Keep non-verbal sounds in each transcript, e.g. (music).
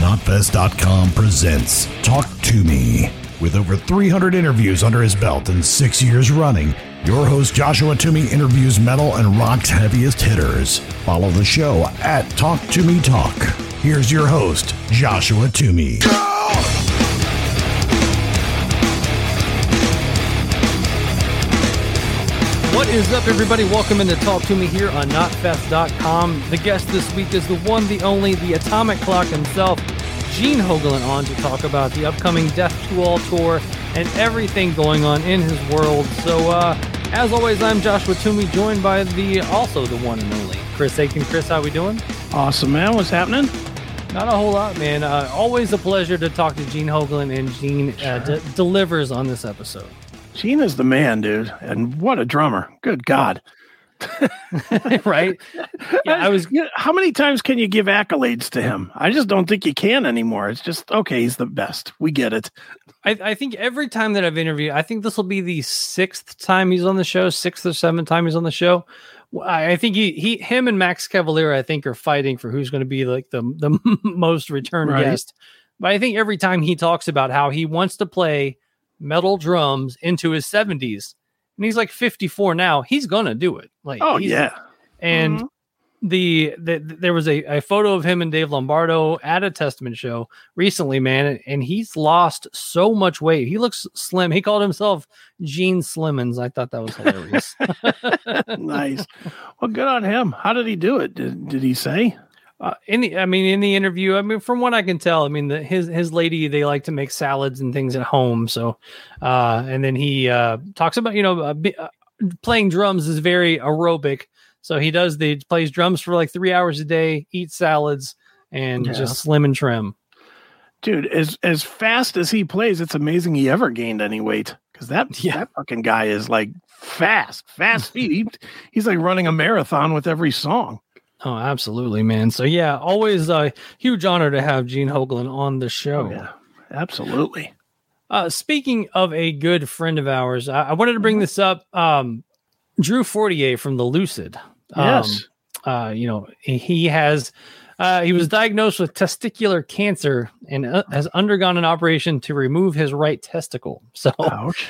Knotfest.com presents Talk to Me. With over 300 interviews under his belt and six years running, your host Joshua Toomey interviews metal and rock's heaviest hitters. Follow the show at Talk to Me Talk. Here's your host, Joshua Toomey. What is up, everybody? Welcome into Talk to Me here on Knotfest.com. The guest this week is the one, the only, the atomic clock himself, Gene Hoglan, on to talk about the upcoming Death to All tour and everything going on in his world. So, uh, as always, I'm Joshua Toomey, joined by the also the one and only Chris Aiken. Chris, how we doing? Awesome, man. What's happening? Not a whole lot, man. Uh, always a pleasure to talk to Gene Hoglan, and Gene uh, d- delivers on this episode. Gene is the man, dude. And what a drummer. Good God. (laughs) right? Yeah, I was. How many times can you give accolades to him? I just don't think you can anymore. It's just okay. He's the best. We get it. I, I think every time that I've interviewed, I think this will be the sixth time he's on the show, sixth or seventh time he's on the show. I I think he, he, him, and Max Cavalera, I think, are fighting for who's going to be like the the (laughs) most return Right. guest. But I think every time he talks about how he wants to play metal drums into his seventies, and he's like fifty four now, he's gonna do it. Like, Oh yeah. and Mhm. the, the there was a, a photo of him and Dave Lombardo at a Testament show recently, man, and he's lost so much weight. He looks slim. He called himself Gene Slimmons. I thought that was hilarious. (laughs) nice. Well, good on him. How did he do it? Did, did he say? Uh, in the, I mean, in the interview, I mean, from what I can tell, I mean, the, his his lady they like to make salads and things at home. So, uh, and then he uh, talks about you know uh, uh, playing drums is very aerobic. So he does the plays drums for like three hours a day, eats salads, and Yeah. just slim and trim. Dude, as as fast as he plays, it's amazing he ever gained any weight. Because that (laughs) Yeah. that fucking guy is like fast, fast feet. He, he's like running a marathon with every song. Oh, absolutely, man. So yeah, always a huge honor to have Gene Hoglan on the show. Oh, yeah, absolutely. Uh, speaking of a good friend of ours, I, I wanted to bring this up. Um, Drew Fortier from the Lucid. Um, Yes. uh, you know, he- has. Uh, he was diagnosed with testicular cancer and uh, has undergone an operation to remove his right testicle. (laughs) So, Ouch.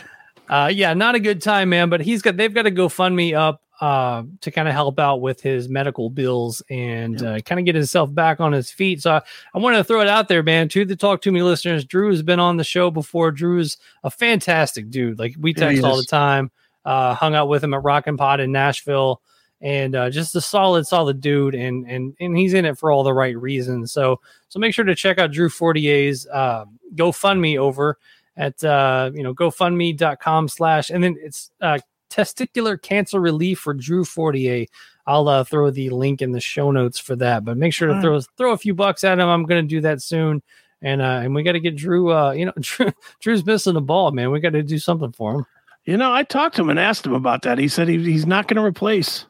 uh, yeah, not a good time, man. But he's got they've got to GoFundMe up uh, to kind of help out with his medical bills and uh, kind of get himself back on his feet. So I, I wanted to throw it out there, man. To the Talk to Me listeners, Drew has been on the show before. Drew's a fantastic dude. Like we text all the time. Uh, hung out with him at Rock and Pod in Nashville, and uh, just a solid, solid dude. And and and he's in it for all the right reasons. So so make sure to check out Drew Fortier's uh, GoFundMe over at uh you know gofundme.com slash and then it's uh testicular cancer relief for drew fortier. I'll uh, throw the link in the show notes for that but make sure to throw throw a few bucks at him. I'm gonna do that soon. And uh and we got to get drew uh you know (laughs) drew, drew's missing the ball man. We got to do something for him. You know, I talked to him and asked him about that. He said he, he's not going to replace.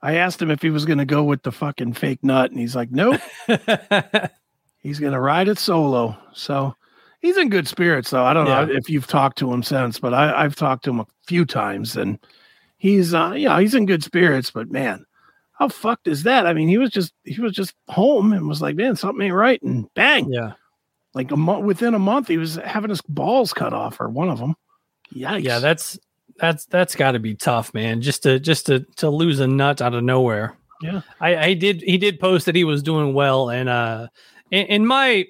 I asked him if he was going to go with the fucking fake nut, and he's like, nope, (laughs) he's going to ride it solo. So he's in good spirits, though. I don't know if you've talked to him since, but I, I've talked to him a few times, and he's, uh, yeah, he's in good spirits. But man, how fucked is that? I mean, he was just he was just home and was like, man, something ain't right, and bang, yeah like a month within a month, he was having his balls cut off, or one of them. Yikes! yeah that's that's that's got to be tough man just to just to to lose a nut out of nowhere Yeah. I, I did he did post that he was doing well and uh in, in my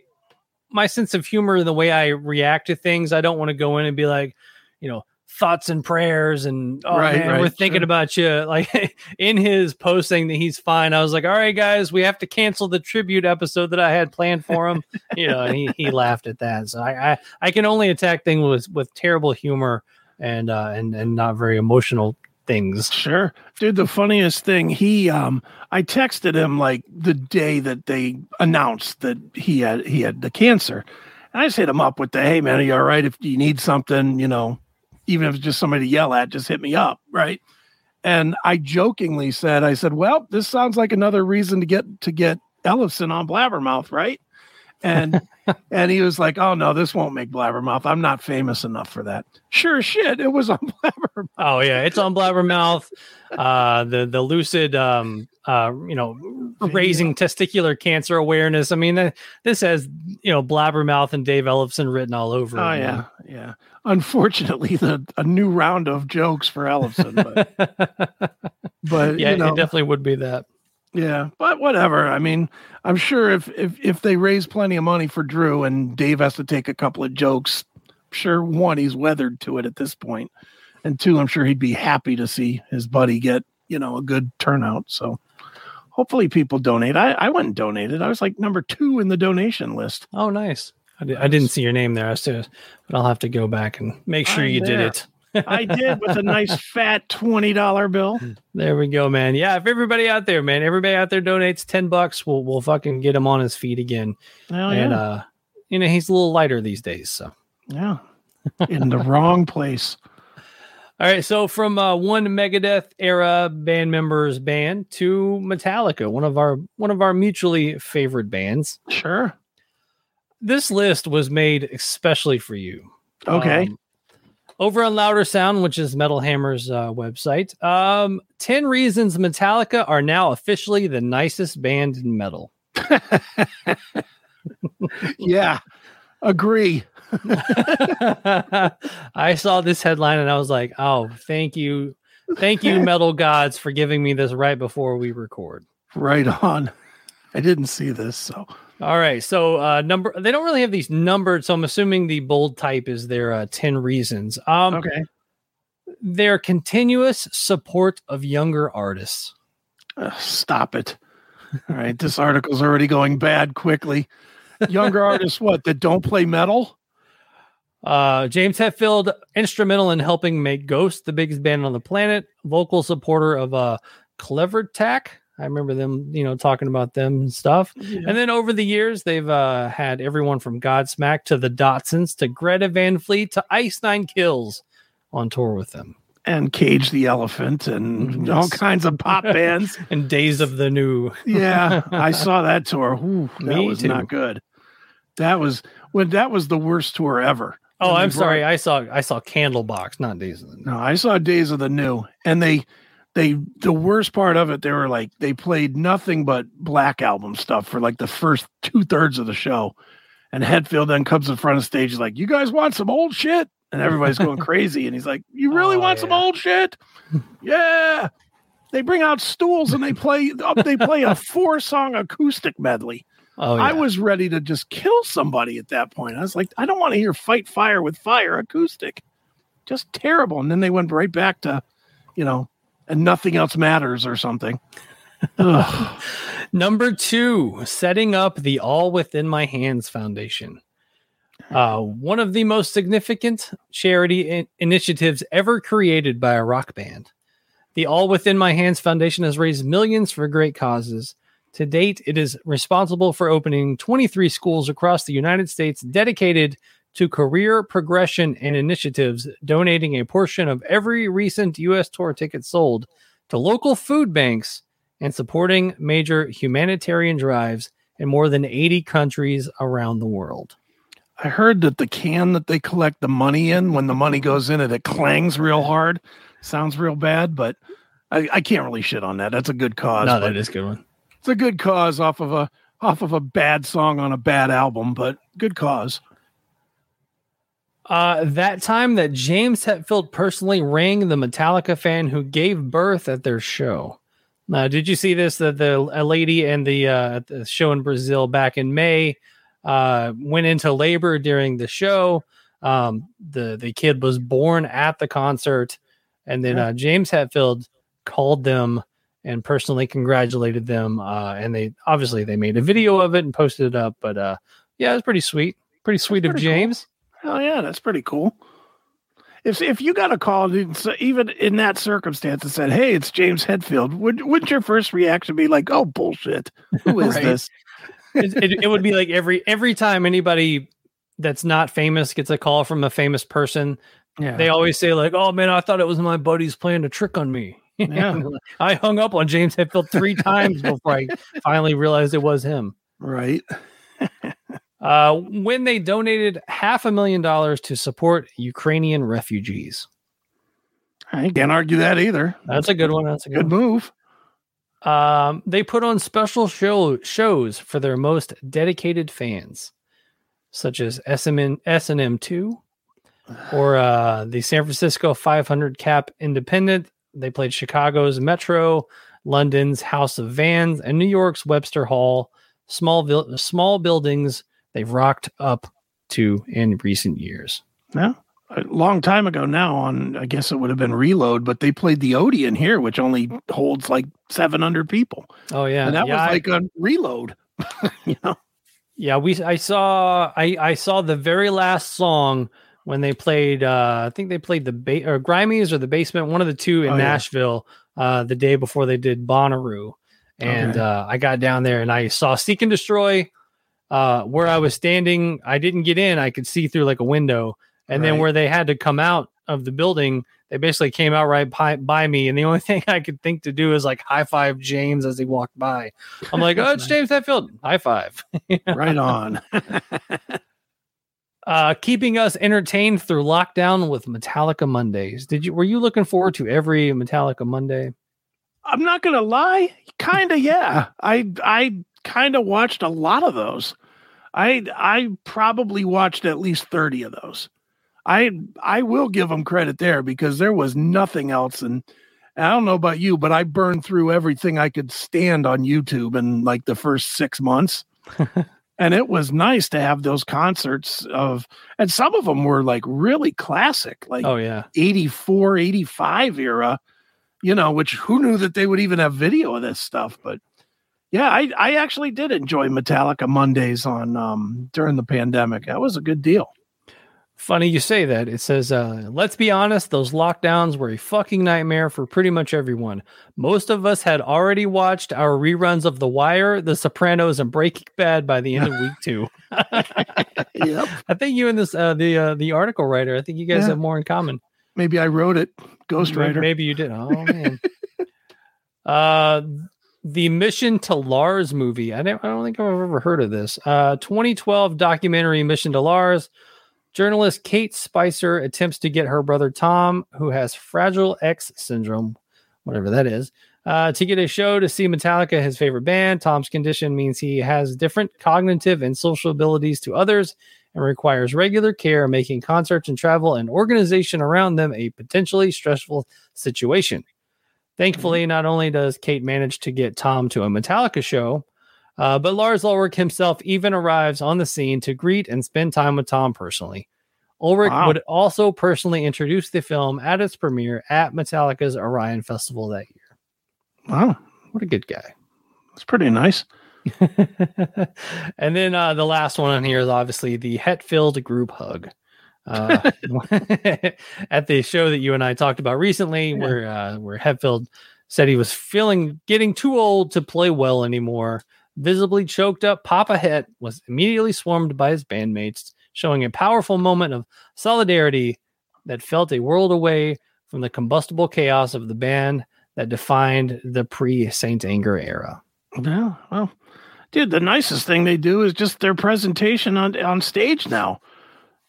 my sense of humor and the way i react to things i don't want to go in and be like you know thoughts and prayers and oh Right, man, right, we're thinking sure. about you. (laughs) Like in his post saying that he's fine i was like all right guys we have to cancel the tribute episode that i had planned for him. (laughs) You know and he, he laughed at that. So I, I i can only attack things with with terrible humor and uh and and not very emotional things Sure. Dude, the funniest thing, he um I texted him like the day that they announced that he had he had the cancer. And I just hit him up with the hey man, are you all right? If you need something, you know, even if it's just somebody to yell at, just hit me up, right? And I jokingly said, I said, Well, this sounds like another reason to get to get Ellefson on Blabbermouth, right? And (laughs) and he was like, "Oh no, this won't make Blabbermouth. I'm not famous enough for that." Sure shit, it was on (laughs) Blabbermouth. Oh yeah, it's on Blabbermouth. Uh, the the lucid, um, uh, you know, raising testicular cancer awareness. I mean, uh, this has you know Blabbermouth and Dave Ellefson written all over. Oh it, yeah, man. yeah. Unfortunately, the a new round of jokes for Ellefson, but (laughs) but yeah, you know, it definitely would be that. Yeah, but whatever. I mean, I'm sure if if if they raise plenty of money for Drew and Dave has to take a couple of jokes, I'm sure one he's weathered to it at this point, and two, I'm sure he'd be happy to see his buddy get you know a good turnout. So hopefully people donate. I I went and donated. I was like number two in the donation list. Oh, nice. I, di- I didn't see your name there. I still, but I'll have to go back and make sure I'm you did it. I did with a nice fat twenty dollar bill. There we go, man. Yeah, if everybody out there, man, everybody out there donates ten bucks, we'll we'll fucking get him on his feet again. Oh and yeah, uh, you know, he's a little lighter these days. So, yeah, in the wrong place. all right. So from uh, one Megadeth era band members band to Metallica, one of our one of our mutually favorite bands. Sure. This list was made especially for you. Okay. Um, over on Louder Sound, which is Metal Hammer's uh, website, um, 10 reasons Metallica are now officially the nicest band in metal. (laughs) yeah, agree. (laughs) I saw this headline and I was like, oh, thank you. Thank you, metal gods, for giving me this right before we record. Right on. I didn't see this, so All right. So, uh, number, they don't really have these numbered. So, I'm assuming the bold type is their uh, 10 reasons. Um, okay. Their continuous support of younger artists. Uh, stop it. All right, this article's already going bad quickly. Younger artists, what that don't play metal? Uh, James Hetfield, instrumental in helping make Ghost the biggest band on the planet. Vocal supporter of uh, Cleopatrick. I remember them, you know, talking about them and stuff. And then over the years, they've uh, had everyone from Godsmack to the Dotsons to Greta Van Fleet to Ice Nine Kills on tour with them. And Cage the Elephant and all kinds of pop (laughs) bands. And Days of the New. Yeah, I (laughs) saw that tour. Ooh, that Me was too. not good. That was when that was the worst tour ever. Oh, I'm brought- sorry. I saw I saw Candlebox, not Days of the New. No, I saw Days of the New, and they, they, the worst part of it, they were like they played nothing but Black Album stuff for like the first two thirds of the show, and Hetfield then comes in front of stage, like, "You guys want some old shit?" And everybody's going (laughs) crazy, and he's like, "You really Oh, want some old shit?" (laughs) yeah. They bring out stools and they play. They play a four song acoustic medley. Oh, yeah. I was ready to just kill somebody at that point. I was like, I don't want to hear "Fight Fire with Fire" acoustic, just terrible. And then they went right back to, you know, and nothing else matters or something. (laughs) Number two, setting up the All Within My Hands Foundation. Uh, one of the most significant charity in- initiatives ever created by a rock band. The All Within My Hands Foundation has raised millions for great causes. To date, it is responsible for opening 23 schools across the United States dedicated to career progression and initiatives, donating a portion of every recent U.S. tour ticket sold to local food banks and supporting major humanitarian drives in more than 80 countries around the world. I heard that the can that they collect the money in, when the money goes in it, it clangs real hard. Sounds real bad, but I, I can't really shit on that. That's a good cause. no, that is a good one. it's a good cause off of a off of a bad song on a bad album, but good cause. Uh, that time that James Hetfield personally rang the Metallica fan who gave birth at their show. Now, did you see this? That the a lady and the, uh, the show in Brazil back in May uh, went into labor during the show. Um, the the kid was born at the concert, and then uh, James Hetfield called them and personally congratulated them. Uh, and they obviously they made a video of it and posted it up. But uh, yeah, it was pretty sweet. Pretty sweet of pretty cool. James. Hell yeah, that's pretty cool. If if you got a call, even in that circumstance, and said, "Hey, it's James Hetfield," would wouldn't your first reaction be like, "Oh bullshit, who is (laughs) Right. this?" it, it, it would be like every every time anybody that's not famous gets a call from a famous person, Yeah, they always say like, "Oh man, I thought it was my buddies playing a trick on me." (laughs) Yeah. I hung up on James Hetfield three (laughs) times before I finally realized it was him. right. Uh, when they donated half a million dollars to support Ukrainian refugees. I can't argue that either. That's a good one. That's a good, Good move. Um, they put on special show shows for their most dedicated fans, such as SMN S&M two, or uh, the San Francisco 500 Cap Independent. They played Chicago's Metro, London's House of Vans, and New York's Webster Hall. Small vil- small buildings they've rocked up to in recent years. Yeah. A long time ago now on I guess it would have been reload, but they played the Odeon here, which only holds like seven hundred people. Oh yeah, and that yeah, was I- like a reload. (laughs) you know? Yeah, we I saw I I saw the very last song when they played uh I think they played the ba- or Grimey's or the basement one of the two in Oh, yeah. Nashville uh the day before they did Bonnaroo. And Okay. uh I got down there and I saw Seek and Destroy uh where I was standing I didn't get in I could see through like a window and then where they had to come out of the building they basically came out right by, by me and the only (laughs) thing I could think to do is like high five James as he walked by. I'm like, (laughs) "Oh, it's. James Hetfield." High five. (laughs) right on. uh keeping us entertained through lockdown with Metallica Mondays. Did you were you looking forward to every Metallica Monday? I'm not gonna lie, kinda yeah. I I kinda watched a lot of those. I I probably watched at least 30 of those. I I will give them credit there because there was nothing else and I don't know about you, but I burned through everything I could stand on YouTube in like the first six months. (laughs) and it was nice to have those concerts of and some of them were like really classic, like Oh yeah. 84, 85 era, you know, which who knew that they would even have video of this stuff. But yeah, I, I actually did enjoy Metallica Mondays on um during the pandemic. That was a good deal. Funny you say that. It says, uh, let's be honest, those lockdowns were a fucking nightmare for pretty much everyone. Most of us had already watched our reruns of The Wire, The Sopranos, and Breaking Bad by the end of week two. (laughs) Yep. I think you and this uh, the uh, the article writer, I think you guys Yeah. have more in common. Maybe I wrote it. ghostwriter. May- Rider. Maybe you did. Oh man. (laughs) uh the Mission to Lars movie. I don't I don't think I've ever heard of this. Uh 2012 documentary Mission to Lars. Journalist Kate Spicer attempts to get her brother Tom, who has Fragile X syndrome, whatever that is, uh, to get a show to see Metallica, his favorite band. Tom's condition means he has different cognitive and social abilities to others and requires regular care, making concerts and travel and organization around them a potentially stressful situation. Thankfully, not only does Kate manage to get Tom to a Metallica show, uh, but Lars Ulrich himself even arrives on the scene to greet and spend time with Tom personally. Ulrich Wow. would also personally introduce the film at its premiere at Metallica's Orion Festival that year. Wow. What a good guy. That's pretty nice. (laughs) and then uh, the last one on here is obviously the Hetfield group hug. Uh, (laughs) at the show that you and I talked about recently, Yeah. where uh, where Hetfield said he was feeling getting too old to play well anymore. Visibly choked up, Papa Het was immediately swarmed by his bandmates, showing a powerful moment of solidarity that felt a world away from the combustible chaos of the band that defined the pre Saint Anger era. Yeah. Well, dude, the nicest thing they do is just their presentation on on stage now.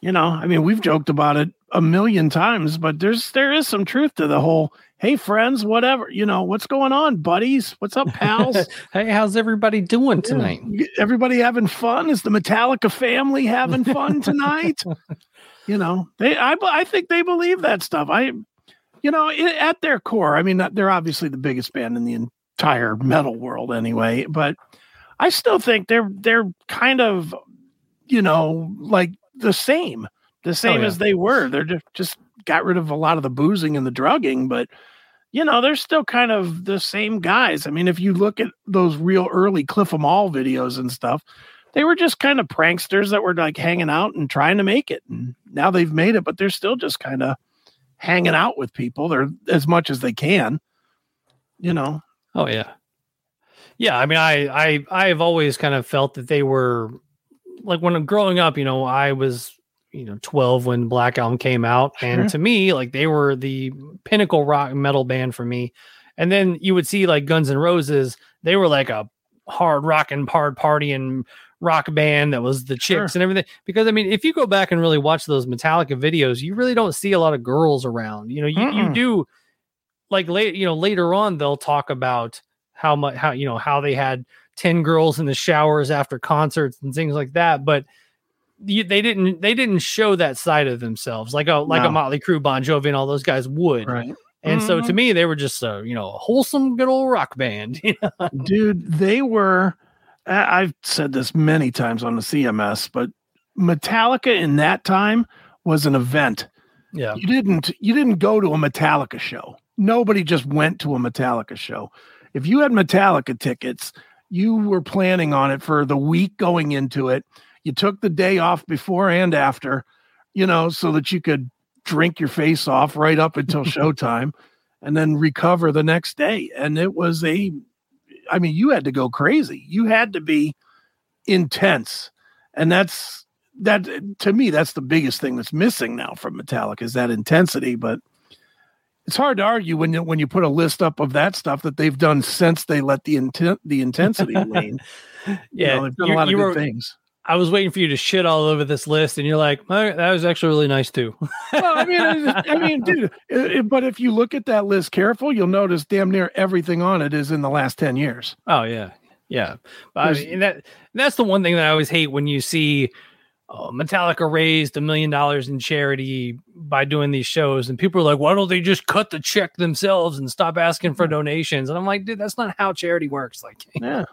You know, I mean, we've joked about it a million times, but there's there is some truth to the whole hey friends, whatever, you know, what's going on, buddies? What's up, pals? (laughs) Hey, how's everybody doing tonight? Everybody having fun? Is the Metallica family having fun (laughs) tonight? you know, they I I think they believe that stuff. I you know, i at their core, I mean, they're obviously the biggest band in the entire metal world anyway, but I still think they're they're kind of you know, like the same. The oh, same yeah. as they were. They're just just got rid of a lot of the boozing and the drugging, but you know, they're still kind of the same guys. I mean, if you look at those real early Cliff all videos and stuff, they were just kind of pranksters that were like hanging out and trying to make it. And now they've made it, but they're still just kind of hanging out with people. They're as much as they can, you know. Oh yeah, yeah. I mean, I I I've always kind of felt that they were like when I'm growing up. You know, I was you know 12 when Black Album came out, Sure. and to me, like they were the pinnacle rock metal band for me. And then you would see like Guns N' Roses. They were like a hard rocking, hard partying rock band that was the chicks and everything. Because I mean, if you go back and really watch those Metallica videos, you really don't see a lot of girls around. You know, you, you do like late, you know, later on they'll talk about how much how you know how they had 10 girls in the showers after concerts and things like that. But you, they didn't they didn't show that side of themselves like a like a No. Motley Crue, Bon Jovi, and all those guys would. Right. And so to Mhm. me, they were just a you know a wholesome good old rock band. (laughs) you know? dude they were i've said this many times on the cms but metallica in that time was an event yeah, you didn't you didn't go to a metallica show nobody just went to a metallica show if you had metallica tickets you were planning on it for the week going into it. You took the day off before and after you know so that you could drink your face off right up until (laughs) showtime and then recover the next day. And it was a i mean you had to go crazy. You had to be intense. And that's that to me that's the biggest thing that's missing now from metallica is that intensity. But it's hard to argue when you when you put a list up of that stuff that they've done since they let the intent the intensity (laughs) wane You yeah. know, they've done a lot of you good were- things I was waiting for you to shit all over this list, and you're like, "Oh, that was actually really nice too. well, I mean, I mean, (laughs) dude. it- it- but if you look at that list careful, you'll notice damn near everything on it is in the last ten years. Oh yeah, yeah. But I mean, that that's the one thing that I always hate when you see oh, Metallica raised a million dollars in charity by doing these shows, and people are like, "Why don't they just cut the check themselves and stop asking for donations?" And I'm like, "Dude, that's not how charity works." (laughs) Like, Yeah.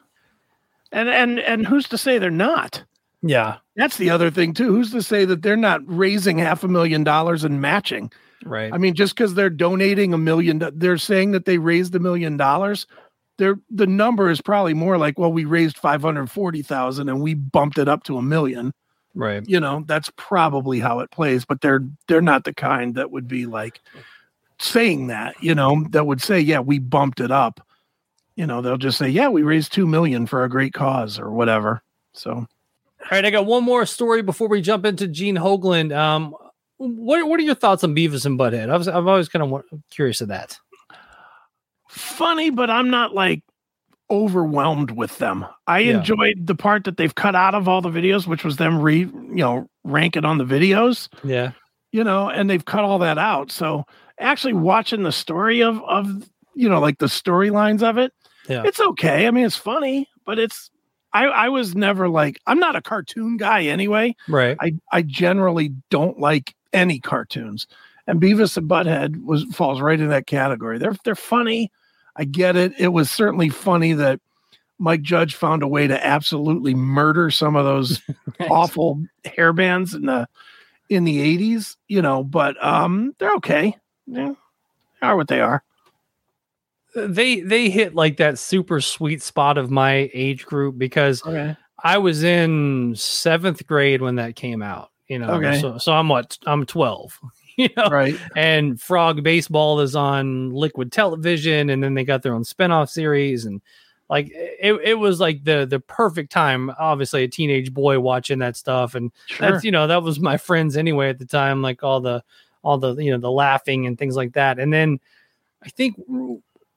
And and and who's to say they're not? yeah, That's the other thing too. Who's to say that they're not raising half a million dollars and matching? right. I mean, just because they're donating a million, they're saying that they raised a million dollars. They're the number is probably more like, well, we raised five hundred forty thousand and we bumped it up to a million. Right. You know, that's probably how it plays. But they're they're not the kind that would be like saying that. You know, that would say, yeah, we bumped it up. You know, they'll just say, yeah, we raised two million for a great cause or whatever. So All right, I got one more story before we jump into Gene Hoglan. Um, what what are your thoughts on Beavis and Butthead? I was I've always kind of curious of that. funny, but I'm not like overwhelmed with them. I Yeah. enjoyed the part that they've cut out of all the videos, which was them re you know ranking on the videos, Yeah, you know, and they've cut all that out. So actually watching the story of of you know like the storylines of it, Yeah. it's okay. I mean, it's funny, but it's I I was never like I'm not a cartoon guy anyway. right. I I generally don't like any cartoons, and Beavis and Butthead was falls right in that category. They're they're funny. I get it. It was certainly funny that Mike Judge found a way to absolutely murder some of those (laughs) awful hair bands in the in the eighties. You know, but um, they're okay. Yeah, they are what they are. they they hit like that super sweet spot of my age group because Okay. I was in seventh grade when that came out. You know, Okay. so so I'm what I'm 12. (laughs) You know, Right. and Frog Baseball is on Liquid Television, and then they got their own spinoff series, and like it, it was like the the perfect time. Obviously, a teenage boy watching that stuff, and Sure. that's you know that was my friends anyway at the time, like all the all the you know the laughing and things like that. And then I think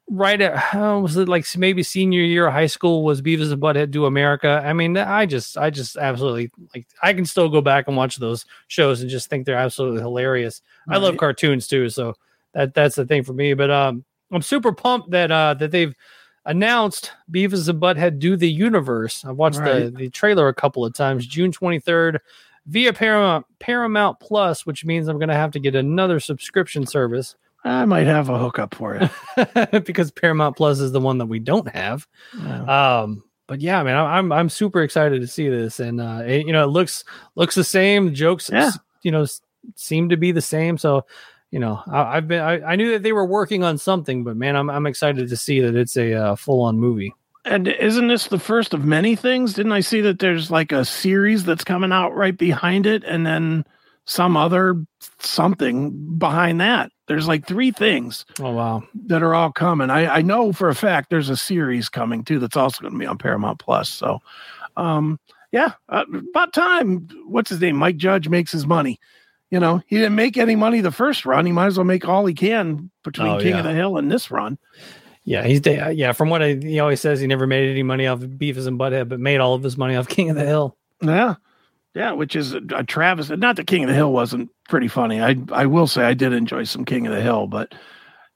right at how (sighs) was it like maybe senior year of high school was Beavis and Butthead Do America. I mean, I just I just absolutely like I can still go back and watch those shows and just think they're absolutely hilarious. I love Right. cartoons too, so that that's the thing for me. But um, I'm super pumped that uh that they've announced Beavis and Butthead Do the Universe. I've watched the the trailer a couple of times. June 23rd via Paramount Paramount Plus, which means I'm gonna have to get another subscription service I might have a hookup for it. (laughs) because Paramount Plus is the one that we don't have. Yeah. Um, but yeah, man, I- I'm I'm super excited to see this, and uh, it, you know, it looks looks the same. Jokes, Yeah. you know, seem to be the same. So, you know, I, I've been I, I knew that they were working on something, but man, I'm I'm excited to see that it's a uh, full on movie. And isn't this the first of many things? Didn't I see that there's like a series that's coming out right behind it and then some other something behind that? There's like three things Oh wow, that are all coming. I, I know for a fact there's a series coming too that's also going to be on Paramount Plus. So, um, yeah, uh, about time. What's his name? Mike Judge makes his money. You know, he didn't make any money the first run. He might as well make all he can between Oh, King yeah. of the Hill and this run. Yeah, he's da- yeah. From what I, he always says, he never made any money off of Beavis and Butthead, but made all of his money off King of the Hill. Yeah, yeah, which is a, a Travis. Not that King of the Hill wasn't pretty funny. I I will say I did enjoy some King of the Hill, but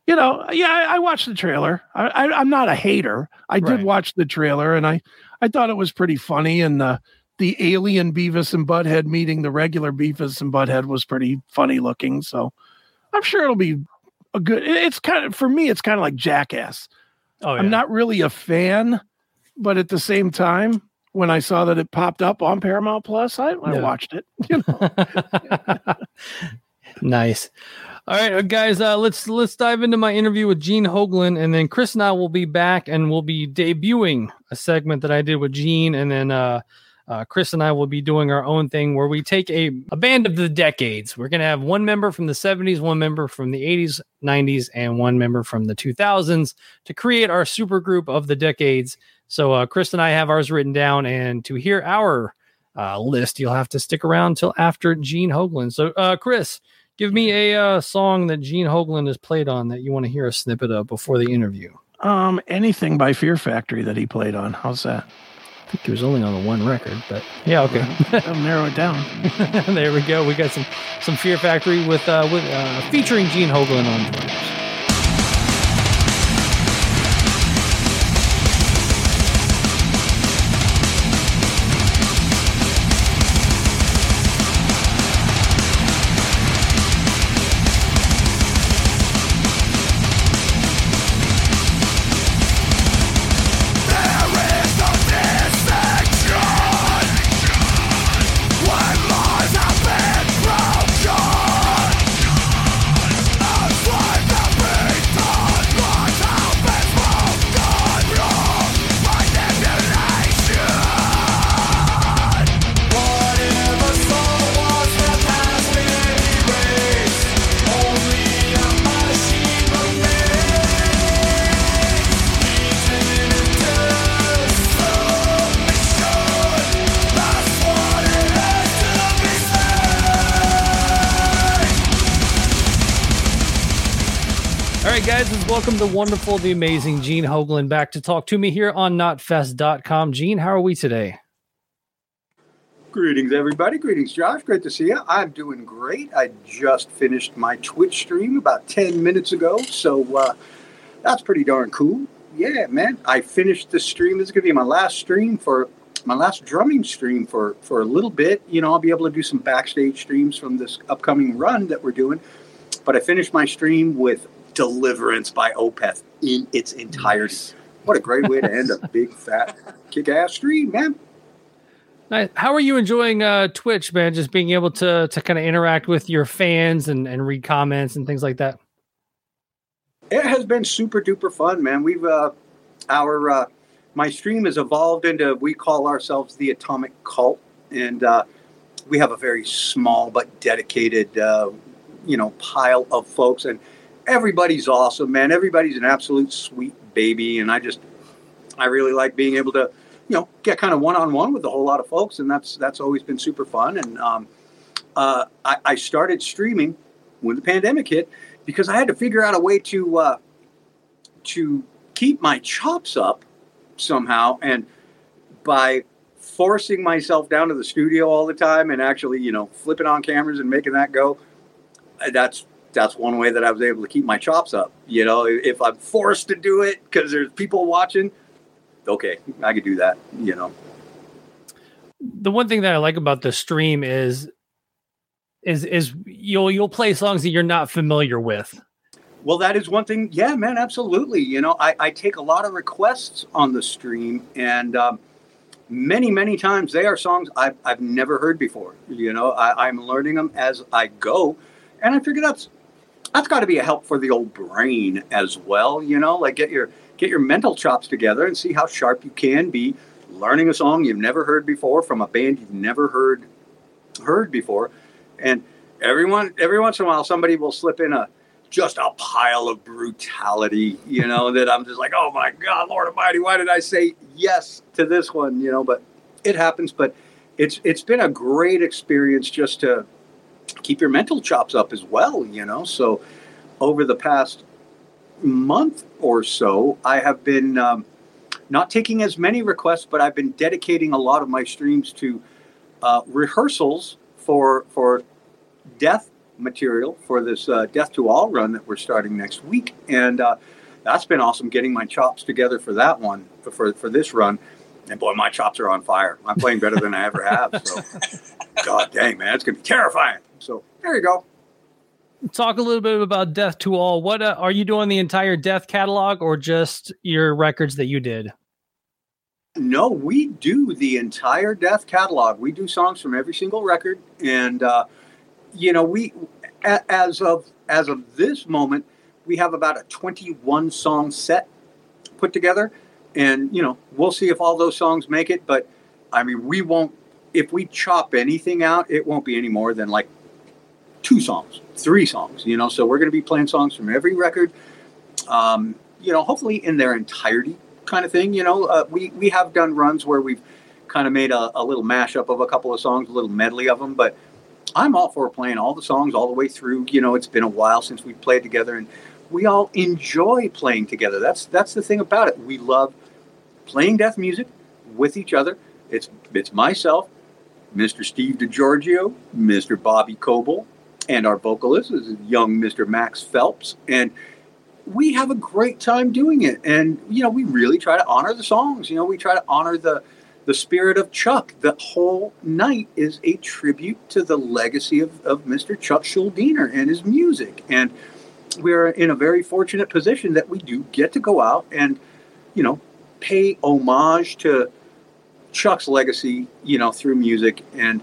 you know, yeah, I, I watched the trailer. I, I am not a hater. I did watch the trailer, and I I thought it was pretty funny, and the the alien Beavis and Butthead meeting the regular Beavis and Butthead was pretty funny looking. So I'm sure it'll be a good. it- It's kind of for me. It's kind of like Jackass. Oh, yeah. I'm not really a fan, but at the same time, when I saw that it popped up on Paramount Plus, I, I Yeah. watched it. (laughs) You know, (laughs) nice. All right, uh, guys, uh, let's let's dive into my interview with Gene Hoglan, and then Chris and I will be back, and we'll be debuting a segment that I did with Gene, and then uh, uh, Chris and I will be doing our own thing where we take a, a band of the decades. We're gonna have one member from the '70s, one member from the '80s, '90s, and one member from the 2000s to create our super group of the decades. So uh, Chris and I have ours written down, and to hear our uh, list, you'll have to stick around till after Gene Hoglan. So, uh, Chris, give me a uh, song that Gene Hoglan has played on that you want to hear a snippet of before the interview. um, anything by Fear Factory that he played on. How's that? I think he was only on the one record, but yeah, okay. I'll narrow it down. (laughs) there we go. We got some some Fear Factory with uh, with uh, featuring Gene Hoglan on drums. Welcome the wonderful, the amazing Gene Hoglan back to talk to me here on knotfest.com. Gene, how are we today? Greetings, everybody. Greetings, Josh. Great to see you. I'm doing great. I just finished my Twitch stream about 10 minutes ago, so uh, that's pretty darn cool. Yeah, man. I finished the stream. This is going to be my last stream for my last drumming stream for, for a little bit. You know, I'll be able to do some backstage streams from this upcoming run that we're doing. But I finished my stream with Deliverance by Opeth in its entirety. What a great way to end a big, fat, kick ass stream, man. How are you enjoying uh, Twitch, man? Just being able to to kind of interact with your fans and, and read comments and things like that. It has been super duper fun, man. We've uh, our uh, my stream has evolved into we call ourselves the Atomic Cult, and uh, we have a very small but dedicated, uh, you know, pile of folks, and everybody's awesome, man. Everybody's an absolute sweet baby, and I just I really like being able to, you know, get kind of one on one with a whole lot of folks, and that's that's always been super fun. And um, uh, I, I started streaming when the pandemic hit because I had to figure out a way to uh, to keep my chops up somehow, and by forcing myself down to the studio all the time and actually, you know, flipping on cameras and making that go. That's that's one way that I was able to keep my chops up. You know, if I'm forced to do it because there's people watching, okay, I could do that. You know. The one thing that I like about the stream is is is you'll you'll play songs that you're not familiar with. Well, that is one thing. Yeah, man, absolutely. You know, I, I take a lot of requests on the stream, and um, many, many times they are songs I've, I've never heard before. You know, I, I'm learning them as I go, and I figure that's that's got to be a help for the old brain as well. You know, like get your get your mental chops together and see how sharp you can be learning a song you've never heard before from a band you've never heard heard before, and everyone every once in a while somebody will slip in a just a pile of brutality, you know, (laughs) that I'm just like, oh my God, Lord Almighty, why did I say yes to this one? You know, but it happens. But it's it's been a great experience just to keep your mental chops up as well, you know. So over the past month or so, I have been um, not taking as many requests, but I've been dedicating a lot of my streams to uh, rehearsals for for death material for this uh, Death to All run that we're starting next week, and uh, that's been awesome getting my chops together for that one for for this run. And boy, my chops are on fire. I'm playing better than I ever have. So, (laughs) God dang, man, it's gonna be terrifying. So there you go. Talk a little bit about Death to All. What uh, are you doing? The entire Death catalog, or just your records that you did? No, we do the entire Death catalog. We do songs from every single record, and uh, you know, we as of as of this moment, we have about a 21 song set put together, and you know, we'll see if all those songs make it. But I mean, we won't. If we chop anything out, it won't be any more than like two songs, three songs. You know, so we're going to be playing songs from every record. Um, you know, hopefully in their entirety, kind of thing. You know, uh, we we have done runs where we've kind of made a, a little mashup of a couple of songs, a little medley of them, but I'm all for playing all the songs all the way through. You know, it's been a while since we played together, and we all enjoy playing together. That's that's the thing about it. We love playing death music with each other. It's it's myself, Mr. Steve DiGiorgio, Mr. Bobby Koelble, and our vocalist is young Mr. Max Phelps, and we have a great time doing it. And you know, we really try to honor the songs. You know, we try to honor the the spirit of Chuck. The whole night is a tribute to the legacy of, of Mr. Chuck Schuldiner and his music. And we're in a very fortunate position that we do get to go out and, you know, pay homage to Chuck's legacy, you know, through music. And,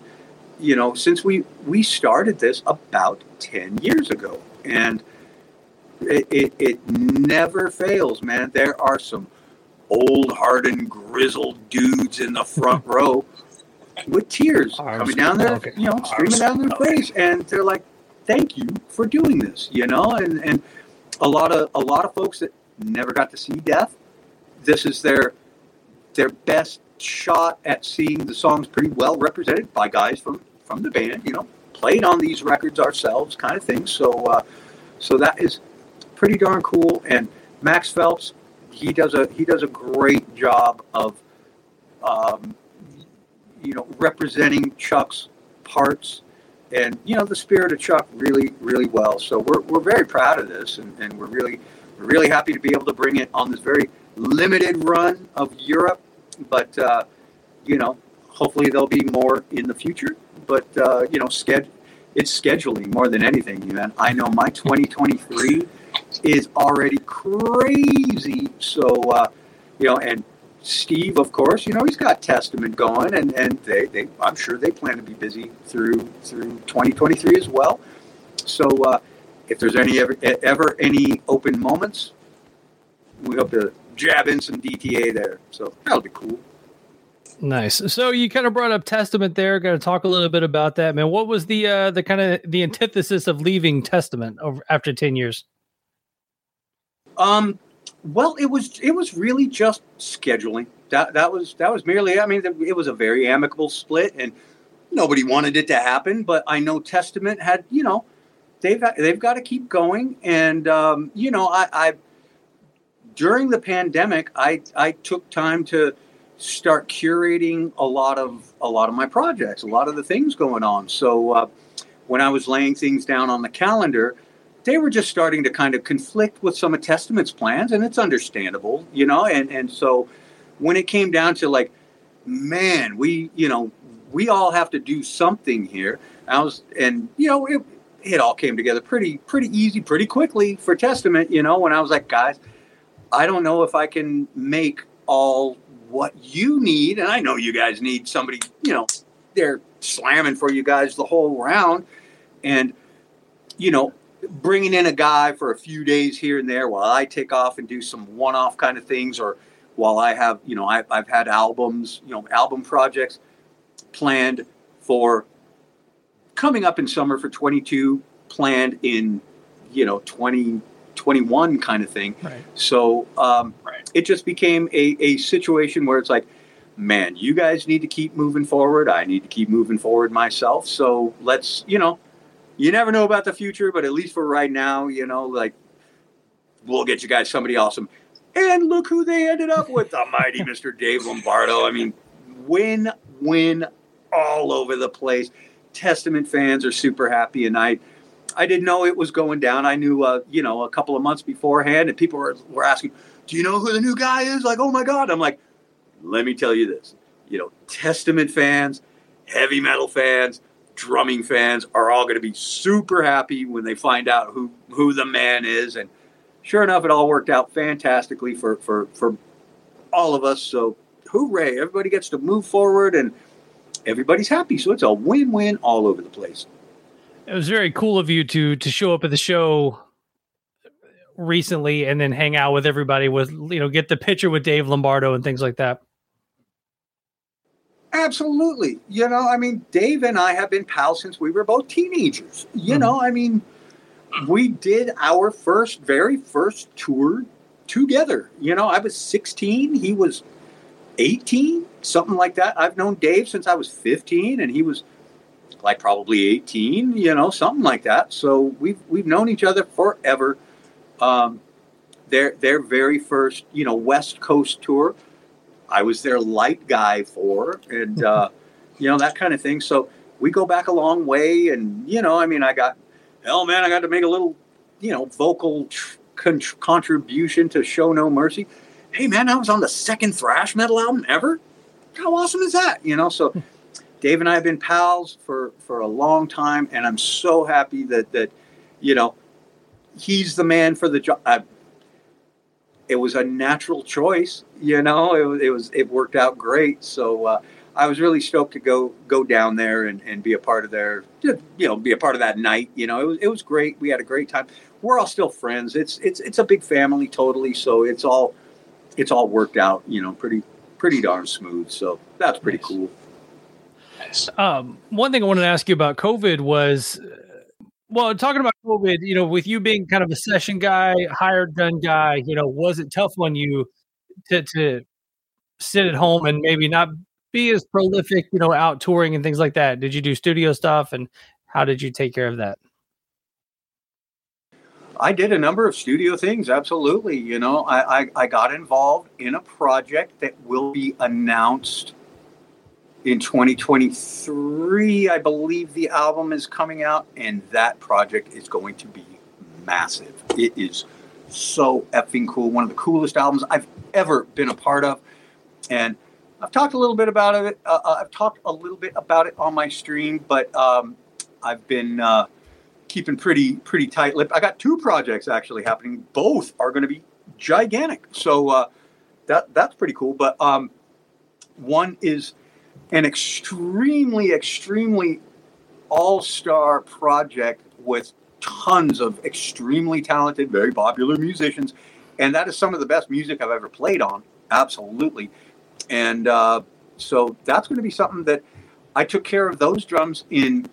you know, since we, we started this about 10 years ago. And it, it, it never fails, man. There are some old, hardened, grizzled dudes in the front (laughs) row with tears Arms. coming down their, okay. you know, streaming down their okay. face, and they're like, "Thank you for doing this," you know, and and a lot of a lot of folks that never got to see death, this is their their best shot at seeing the songs pretty well represented by guys from from the band, you know, played on these records ourselves, kind of thing. So, uh, so that is pretty darn cool. And Max Phelps, he does a he does a great job of um, you know representing Chuck's parts and you know the spirit of Chuck really really well. So we're, we're very proud of this and, and we're really really happy to be able to bring it on this very limited run of Europe. But uh, you know hopefully there'll be more in the future. But uh, you know sched- it's scheduling more than anything. Know I know my 2023 is already crazy. So, uh, you know, and Steve, of course, you know, he's got Testament going, and, and they, they, I'm sure they plan to be busy through through 2023 as well. So, uh, if there's any ever, ever any open moments, we hope to jab in some DTA there. So that'll be cool. Nice. So you kind of brought up Testament there. Got to talk a little bit about that, man. What was the uh, the kind of the antithesis of leaving Testament over after ten years? Um, well, it was it was really just scheduling. That that was that was merely. I mean, it was a very amicable split, and nobody wanted it to happen. But I know Testament had, you know, they've they've got to keep going, and um, you know, I, I during the pandemic, I I took time to start curating a lot of a lot of my projects, a lot of the things going on. So uh, when I was laying things down on the calendar, they were just starting to kind of conflict with some of Testament's plans, and it's understandable, you know. And and so when it came down to like, man, we you know we all have to do something here. I was and you know it, it all came together pretty pretty easy, pretty quickly for Testament, you know. When I was like, guys, I don't know if I can make all what you need, and I know you guys need somebody, you know, they're slamming for you guys the whole round, and you know bringing in a guy for a few days here and there while I take off and do some one-off kind of things, or while I have, you know, I, I've had albums, you know, album projects planned for coming up in summer for 22, planned in, you know, 2021 kind of thing. Right. So um. It just became a, a situation where it's like, man, you guys need to keep moving forward. I need to keep moving forward myself. So let's, you know, you never know about the future, but at least for right now, you know, like we'll get you guys somebody awesome. And look who they ended up with the mighty (laughs) Mr. Dave Lombardo. I mean, win, win all over the place. Testament fans are super happy, and I, I didn't know it was going down. I knew, uh, you know, a couple of months beforehand, and people were, were asking, "Do you know who the new guy is?" Like, oh my god! I'm like, let me tell you this. You know, Testament fans, heavy metal fans, drumming fans are all going to be super happy when they find out who who the man is. And sure enough, it all worked out fantastically for for for all of us. So hooray! Everybody gets to move forward and everybody's happy. So it's a win-win all over the place. It was very cool of you to to show up at the show recently and then hang out with everybody with you know get the picture with Dave Lombardo and things like that. Absolutely. You know, I mean, Dave and I have been pals since we were both teenagers. You mm-hmm. know, I mean, we did our first, very first tour together. You know, I was 16, he was 18, something like that. I've known Dave since I was 15, and he was like probably 18, you know, something like that. So we've we've known each other forever. Um, their their very first, you know, West Coast tour, I was their light guy for, and (laughs) uh, you know that kind of thing. So we go back a long way, and you know, I mean, I got hell, man, I got to make a little, you know, vocal con- contribution to Show No Mercy hey man, I was on the second thrash metal album ever. How awesome is that? You know, so Dave and I have been pals for for a long time, and I'm so happy that that you know he's the man for the job. It was a natural choice, you know. It, it was it worked out great. So uh, I was really stoked to go go down there and, and be a part of their you know be a part of that night. You know, it was it was great. We had a great time. We're all still friends. It's it's it's a big family, totally. So it's all it's all worked out, you know, pretty pretty darn smooth. So that's pretty nice. cool. Um, one thing I wanted to ask you about COVID was, well, talking about COVID, you know, with you being kind of a session guy, hired gun guy, you know, was it tough on you to to sit at home and maybe not be as prolific, you know, out touring and things like that? Did you do studio stuff, and how did you take care of that? I did a number of studio things. Absolutely. You know, I, I, I, got involved in a project that will be announced in 2023. I believe the album is coming out, and that project is going to be massive. It is so effing cool. One of the coolest albums I've ever been a part of. And I've talked a little bit about it. Uh, uh I've talked a little bit about it on my stream, but um, I've been. Uh, keeping pretty pretty tight lipped. I got two projects actually happening. Both are going to be gigantic. So uh, that that's pretty cool. But um, one is an extremely extremely all star project with tons of extremely talented, very popular musicians, and that is some of the best music I've ever played on. Absolutely, and uh, so that's going to be something that I took care of those drums in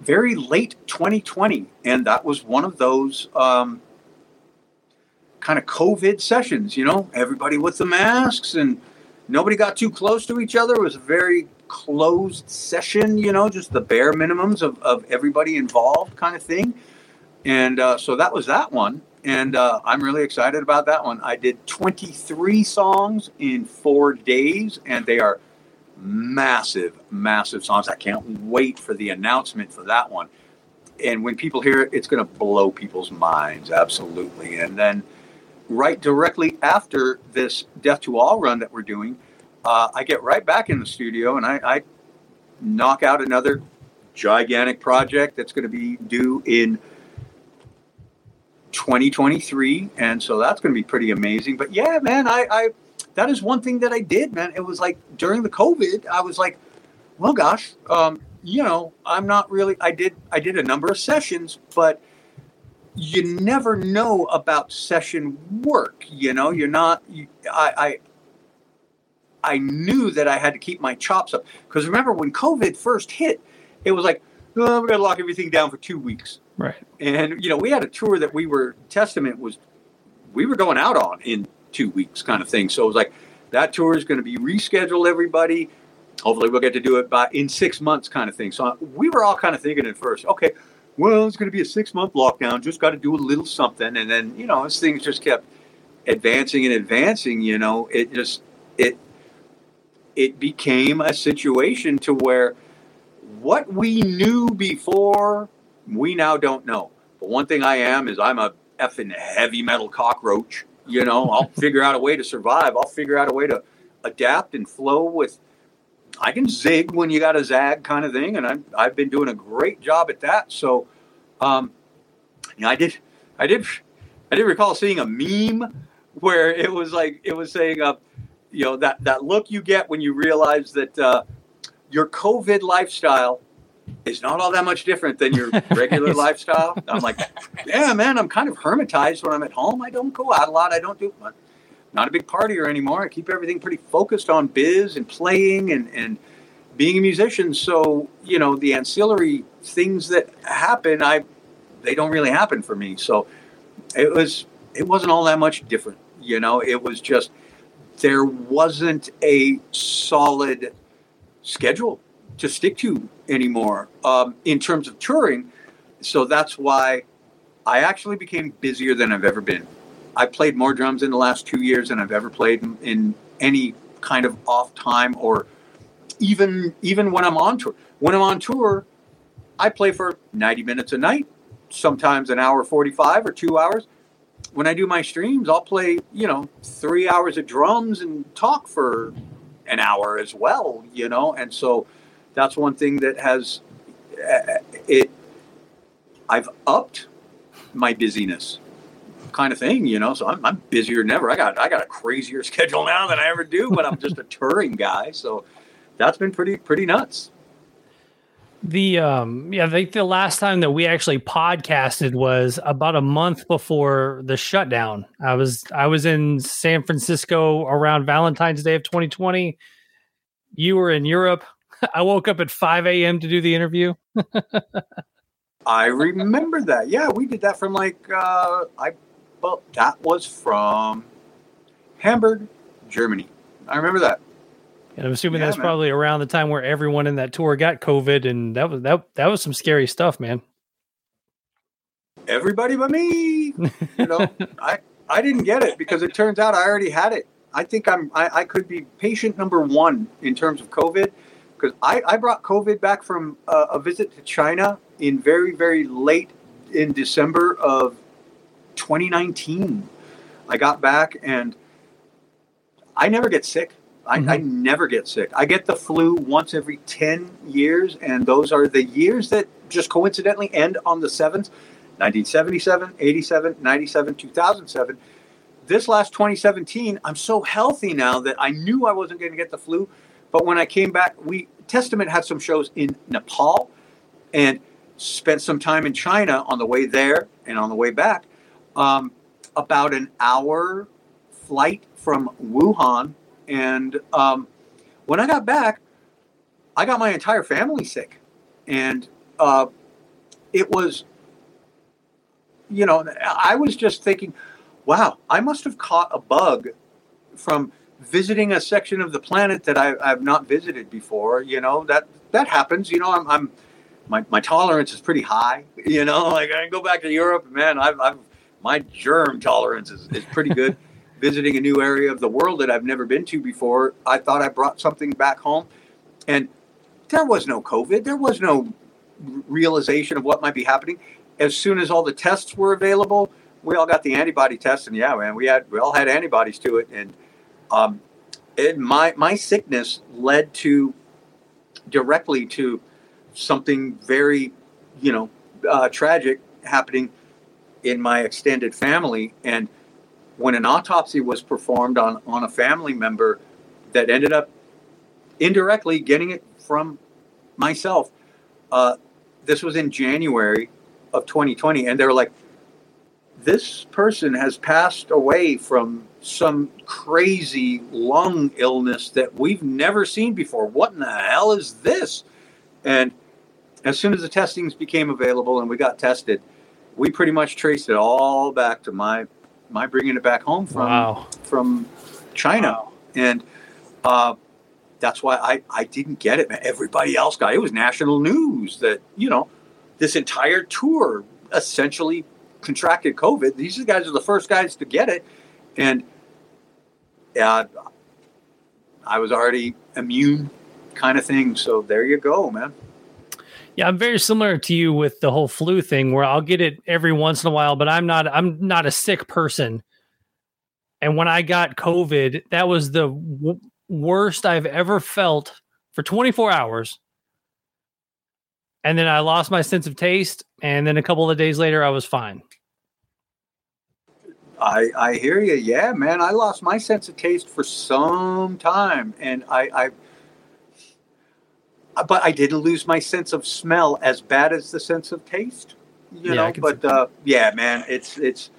very late 2020, and that was one of those um, kind of COVID sessions. You know, everybody with the masks and nobody got too close to each other. It was a very closed session. You know, just the bare minimums of, of everybody involved, kind of thing. And uh, so that was that one. And uh, I'm really excited about that one. I did 23 songs in four days, and they are massive, massive songs. I can't wait for the announcement for that one. And when people hear it, it's going to blow people's minds, absolutely. And then, right directly after this Death to All run that we're doing, uh, I get right back in the studio and I, I knock out another gigantic project that's going to be due in 2023. And so that's going to be pretty amazing. But yeah, man, I, I that is one thing that I did, man. It was like during the COVID, I was like, well, gosh, um, you know, I'm not really. I did I did a number of sessions, but you never know about session work. You know, you're not. You, I, I I knew that I had to keep my chops up because remember when COVID first hit, it was like, oh, we got to lock everything down for two weeks. Right. And you know, we had a tour that we were Testament was we were going out on in two weeks kind of thing. So it was like that tour is going to be rescheduled. Everybody, hopefully we'll get to do it by in six months kind of thing. So uh, we were all kind of thinking at first, okay, well, it's going to be a six month lockdown. Just got to do a little something, and then you know, as things just kept advancing and advancing, you know, it just it it became a situation to where what we knew before we now don't know. But one thing I am is I'm a effing heavy metal cockroach. You know, I'll figure out a way to survive. I'll figure out a way to adapt and flow with. I can zig when you got a zag kind of thing, and I've I've been doing a great job at that. So, um, you know, I did, I did, I did recall seeing a meme where it was like it was saying, uh, you know, that that look you get when you realize that uh, your COVID lifestyle is not all that much different than your (laughs) regular lifestyle. I'm like, yeah, man, I'm kind of hermitized when I'm at home. I don't go out a lot. I don't do not a big partier anymore. I keep everything pretty focused on biz and playing and, and being a musician. So, you know, the ancillary things that happen, I they don't really happen for me. So it was it wasn't all that much different. You know, it was just there wasn't a solid schedule to stick to anymore um, in terms of touring. So that's why I actually became busier than I've ever been. I played more drums in the last two years than I've ever played in, in any kind of off time or even even when I'm on tour. When I'm on tour, I play for 90 minutes a night, sometimes an hour 45 or two hours. When I do my streams, I'll play, you know, three hours of drums and talk for an hour as well, you know, and so that's one thing that has uh, it. I've upped my busyness, kind of thing, you know. So I'm, I'm busier than ever. I got I got a crazier (laughs) schedule now than I ever do, but I'm just a touring guy, so that's been pretty pretty nuts. The um yeah, I think the last time that we actually podcasted was about a month before the shutdown. I was I was in San Francisco around Valentine's Day of 2020. You were in Europe. (laughs) I woke up at 5 a.m. to do the interview. (laughs) I remember that. Yeah, we did that from like uh I well that was from Hamburg, Germany. I remember that. And I'm assuming Yeah, that's man. probably around the time where everyone in that tour got COVID, and that was that that was some scary stuff, man. Everybody but me. You know, (laughs) I I didn't get it because it turns out I already had it. I think I'm I, I could be patient number one in terms of COVID because I, I brought COVID back from uh, a visit to China in very very late in December of 2019. I got back and I never get sick. I, I mm-hmm. never get sick. I get the flu once every 10 years, and those are the years that just coincidentally end on the 7th 1977, 87, 97, 2007. This last 2017, I'm so healthy now that I knew I wasn't going to get the flu. But when I came back, we Testament had some shows in Nepal and spent some time in China on the way there and on the way back. Um, about an hour flight from Wuhan. And um, when I got back, I got my entire family sick. And uh, it was, you know, I was just thinking, wow, I must have caught a bug from visiting a section of the planet that I, I've not visited before. You know, that that happens. You know, I'm, I'm my, my tolerance is pretty high. You know, like I can go back to Europe, man. I've, I've my germ tolerance is, is pretty good. (laughs) Visiting a new area of the world that I've never been to before, I thought I brought something back home, and there was no COVID. There was no realization of what might be happening. As soon as all the tests were available, we all got the antibody test, and yeah, man, we had we all had antibodies to it, and um, it, my my sickness led to directly to something very, you know, uh, tragic happening in my extended family. And when an autopsy was performed on, on a family member that ended up indirectly getting it from myself, uh, this was in January of 2020. And they were like, this person has passed away from some crazy lung illness that we've never seen before. What in the hell is this? And as soon as the testings became available and we got tested, we pretty much traced it all back to my my bringing it back home from Wow. from China, and uh, that's why I I didn't get it. man. Everybody else got it. It was national news that you know this entire tour essentially contracted COVID. These guys are the first guys to get it, and yeah, I was already immune, kind of thing. So there you go, man. Yeah, I'm very similar to you with the whole flu thing, where I'll get it every once in a while, but I'm not I'm not a sick person. And when I got COVID, that was the w- worst I've ever felt for 24 hours. And then I lost my sense of taste, and then a couple of days later, I was fine. I, I hear you. Yeah, man. I lost my sense of taste for some time, and I, I but I didn't lose my sense of smell as bad as the sense of taste. You Yeah, know, but uh, yeah, man, it's it's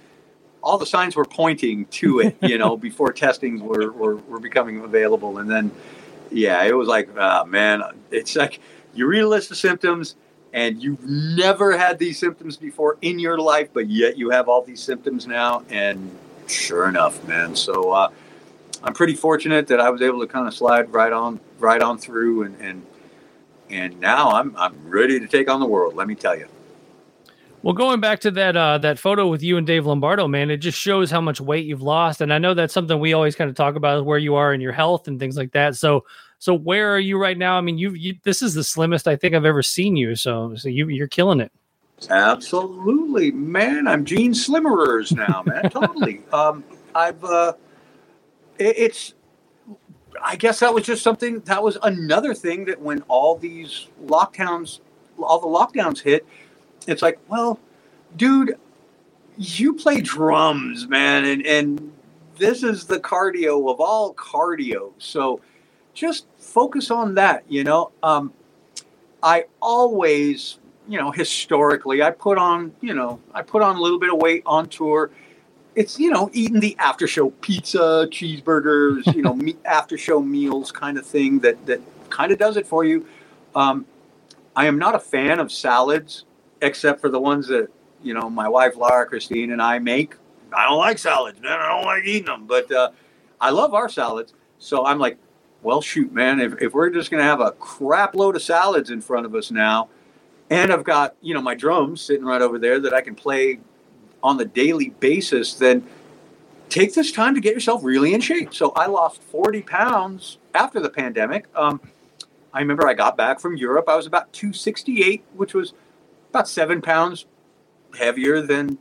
all the signs were pointing to it. (laughs) You know, before testings were, were were becoming available, and then yeah, it was like, ah, man, it's like you read a list of symptoms. And you've never had these symptoms before in your life, but yet you have all these symptoms now. And sure enough, man. So uh, I'm pretty fortunate that I was able to kind of slide right on, right on through, and and and now I'm I'm ready to take on the world. Let me tell you. Well, going back to that uh, that photo with you and Dave Lombardo, man, it just shows how much weight you've lost, and I know that's something we always kind of talk about is where you are in your health and things like that. So, so where are you right now? I mean, you, you this is the slimmest I think I've ever seen you. So, so you you're killing it. Absolutely, man. I'm Gene Slimmerers now, man. totally. (laughs) Um, I've uh, it, it's. I guess that was just something. That was another thing that when all these lockdowns, all the lockdowns hit, it's like, well, dude, you play drums, man, and and this is the cardio of all cardio. So just focus on that. You know, um, I always, you know, historically, I put on, you know, I put on a little bit of weight on tour. It's you know eating the after show pizza, cheeseburgers, you know, (laughs) me, after show meals kind of thing that that kind of does it for you. Um, I am not a fan of salads, except for the ones that you know my wife Laura Christine and I make. I don't like salads, man. I don't like eating them, but uh, I love our salads. So I'm like, well, shoot, man. If, if we're just going to have a crap load of salads in front of us now, and I've got you know my drums sitting right over there that I can play on the daily basis, then take this time to get yourself really in shape. So I lost 40 pounds after the pandemic. Um, I remember I got back from Europe. I was about 268, which was about seven pounds heavier than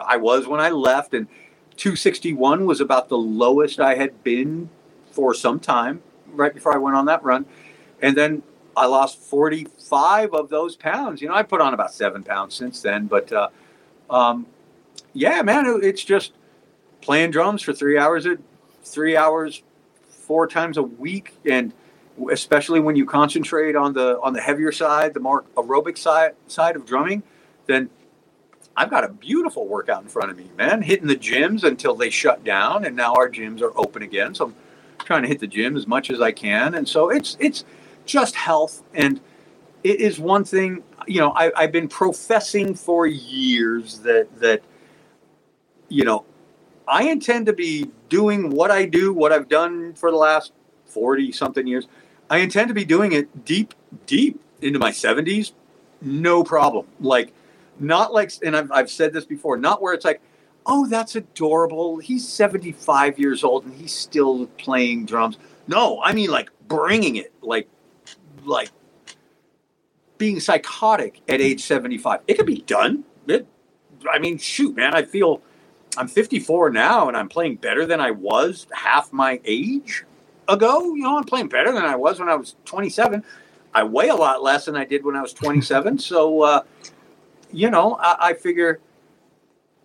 I was when I left. And 261 was about the lowest I had been for some time right before I went on that run. And then I lost 45 of those pounds. You know, I put on about seven pounds since then. But uh, um, yeah, man, it- it's just playing drums for three hours, three hours, four times a week. And especially when you concentrate on the on the heavier side, the more aerobic side side of drumming, then I've got a beautiful workout in front of me, man. Hitting the gyms until they shut down, and now our gyms are open again. So I'm trying to hit the gym as much as I can, and so it's it's just health, and it is one thing. You know, I, I've been professing for years that that you know I intend to be doing what I do, what I've done for the last forty something years. I intend to be doing it deep, deep into my seventies, no problem. Like not like and I've, I've said this before not where it's like oh that's adorable he's 75 years old and he's still playing drums no i mean like bringing it like like being psychotic at age 75 it could be done. It, i mean shoot man i feel i'm 54 now and i'm playing better than i was half my age ago. You know i'm playing better than i was when i was 27 i weigh a lot less than i did when i was (laughs) 27 so uh you know, I, I figure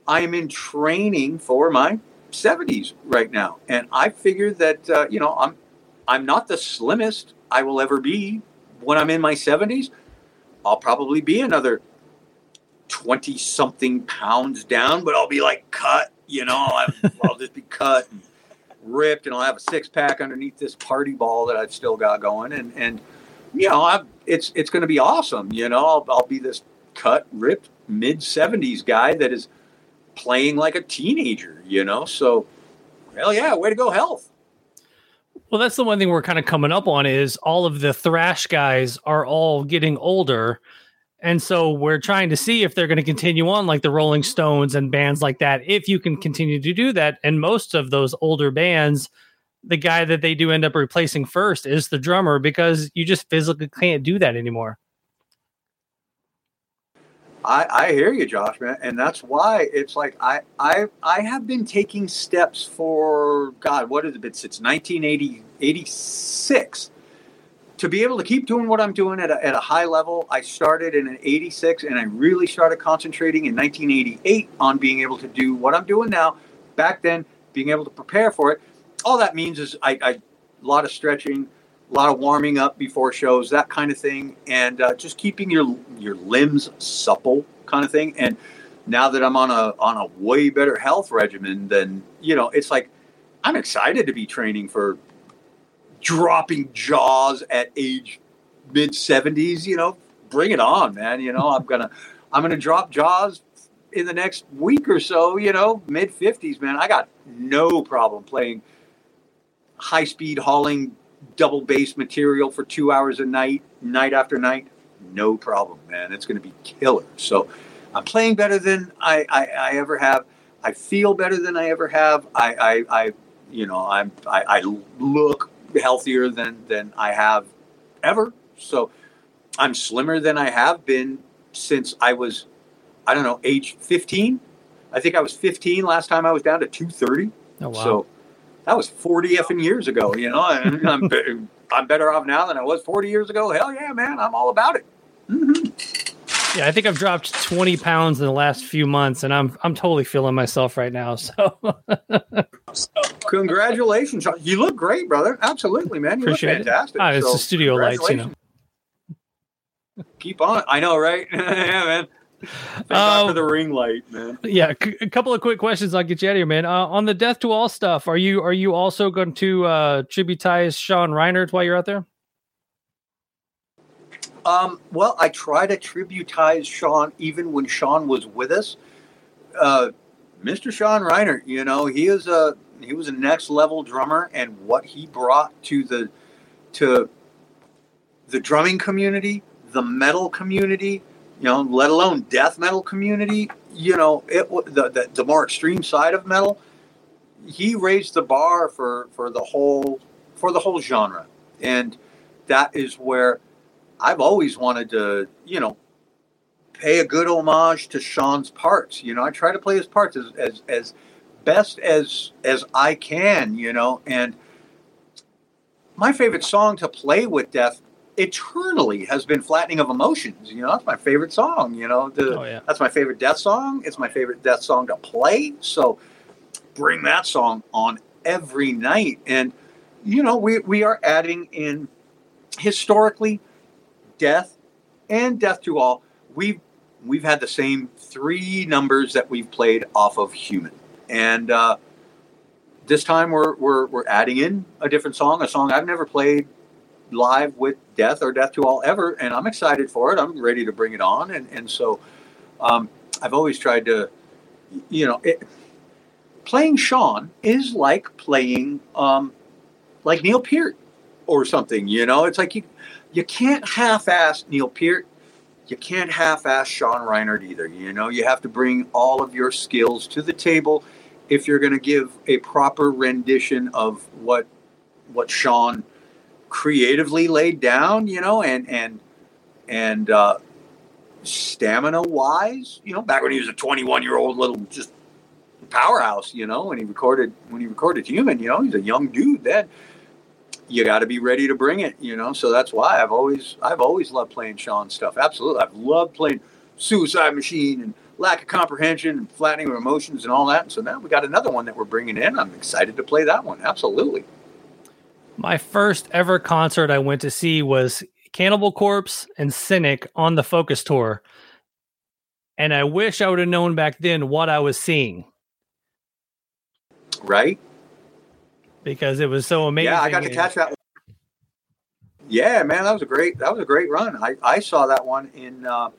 I am in training for my 70s right now, and I figure that uh, you know I'm I'm not the slimmest I will ever be when I'm in my 70s. I'll probably be another 20 something pounds down, but I'll be like cut. You know, I'll, (laughs) I'll just be cut and ripped, and I'll have a six pack underneath this party ball that I've still got going, and and you know, i it's it's going to be awesome. You know, I'll, I'll be this cut, ripped mid 70s guy that is playing like a teenager, you know? So, hell yeah, way to go, health. Well, that's the one thing we're kind of coming up on is all of the thrash guys are all getting older. And so we're trying to see if they're going to continue on like the Rolling Stones and bands like that. If you can continue to do that, and most of those older bands, the guy that they do end up replacing first is the drummer because you just physically can't do that anymore. I, I hear you, Josh, man, and that's why it's like I I I have been taking steps for God, what has it been since 1980 86 to be able to keep doing what I'm doing at a, at a high level. I started in an 86 and I really started concentrating in 1988 on being able to do what I'm doing now. Back then, being able to prepare for it. All that means is I, I a lot of stretching, a lot of warming up before shows, that kind of thing, and uh, just keeping your your limbs supple, kind of thing. And now that I'm on a on a way better health regimen, then you know it's like I'm excited to be training for dropping jaws at age mid 70s. You know, bring it on, man. You know, I'm gonna I'm gonna drop jaws in the next week or so. You know, mid 50s, man. I got no problem playing high speed hauling double bass material for two hours a night, night after night, no problem, man. It's going to be killer. So I'm playing better than I, I, I, ever have. I feel better than I ever have. I, I, I you know, I'm, I, I look healthier than, than I have ever. So I'm slimmer than I have been since I was, I don't know, age 15. I think I was 15 last time I was down to 230. Oh, wow. So that was 40 effing years ago, you know, and (laughs) I'm, I'm better off now than I was 40 years ago. Hell yeah, man. I'm all about it. Mm-hmm. Yeah, I think I've dropped 20 pounds in the last few months and I'm, I'm totally feeling myself right now. So, (laughs) congratulations. You look great, brother. Absolutely, man. You Appreciate look fantastic. It. Oh, it's so, the studio lights, you know. Keep on. I know, right? (laughs) yeah, man. (laughs) Thank uh, for the ring light, man. Yeah, c- a couple of quick questions. I'll get you out of here, man. Uh, on the Death to All stuff, are you are you also going to uh, tributize Sean Reinert while you're out there? Um, well, I try to tributize Sean even when Sean was with us. Uh, Mr. Sean Reinert, you know, he is a he was a next level drummer, and what he brought to the to the drumming community, the metal community, you know, let alone death metal community, you know, it the, the, the more extreme side of metal, he raised the bar for for the whole for the whole genre, and that is where I've always wanted to, you know, pay a good homage to Sean's parts. You know, I try to play his parts as as, as best as as I can, you know, and my favorite song to play with Death eternally has been flattening of emotions you know that's my favorite song you know the, oh, yeah. that's my favorite death song it's my favorite death song to play so bring that song on every night. And you know we, we are adding in historically death and death to all. We've we've had the same three numbers that we've played off of human. And uh, this time we're, we're we're adding in a different song a song i've never played live with Death or Death to All ever, and I'm excited for it. I'm ready to bring it on, and and so um, I've always tried to, you know, it, playing Sean is like playing um, like Neil Peart or something. You know, it's like you you can't half-ass Neil Peart. You can't half-ass Sean Reinert either. You know, you have to bring all of your skills to the table if you're going to give a proper rendition of what what Sean creatively laid down, you know, and and and uh, stamina wise, you know, back when he was a 21 year old little just powerhouse, you know, when he recorded when he recorded Human, you know, he's a young dude then. You got to be ready to bring it, you know. So that's why I've always I've always loved playing Sean stuff. Absolutely, I've loved playing Suicide Machine and Lack of Comprehension and Flattening of Emotions and all that. And so now we got another one that we're bringing in. I'm excited to play that one. Absolutely. My first ever concert I went to see was Cannibal Corpse and Cynic on the Focus Tour. And I wish I would have known back then what I was seeing. Right? Because it was so amazing. Yeah, I got to catch that. Yeah, man, that was a great that was a great run. I, I saw that one in uh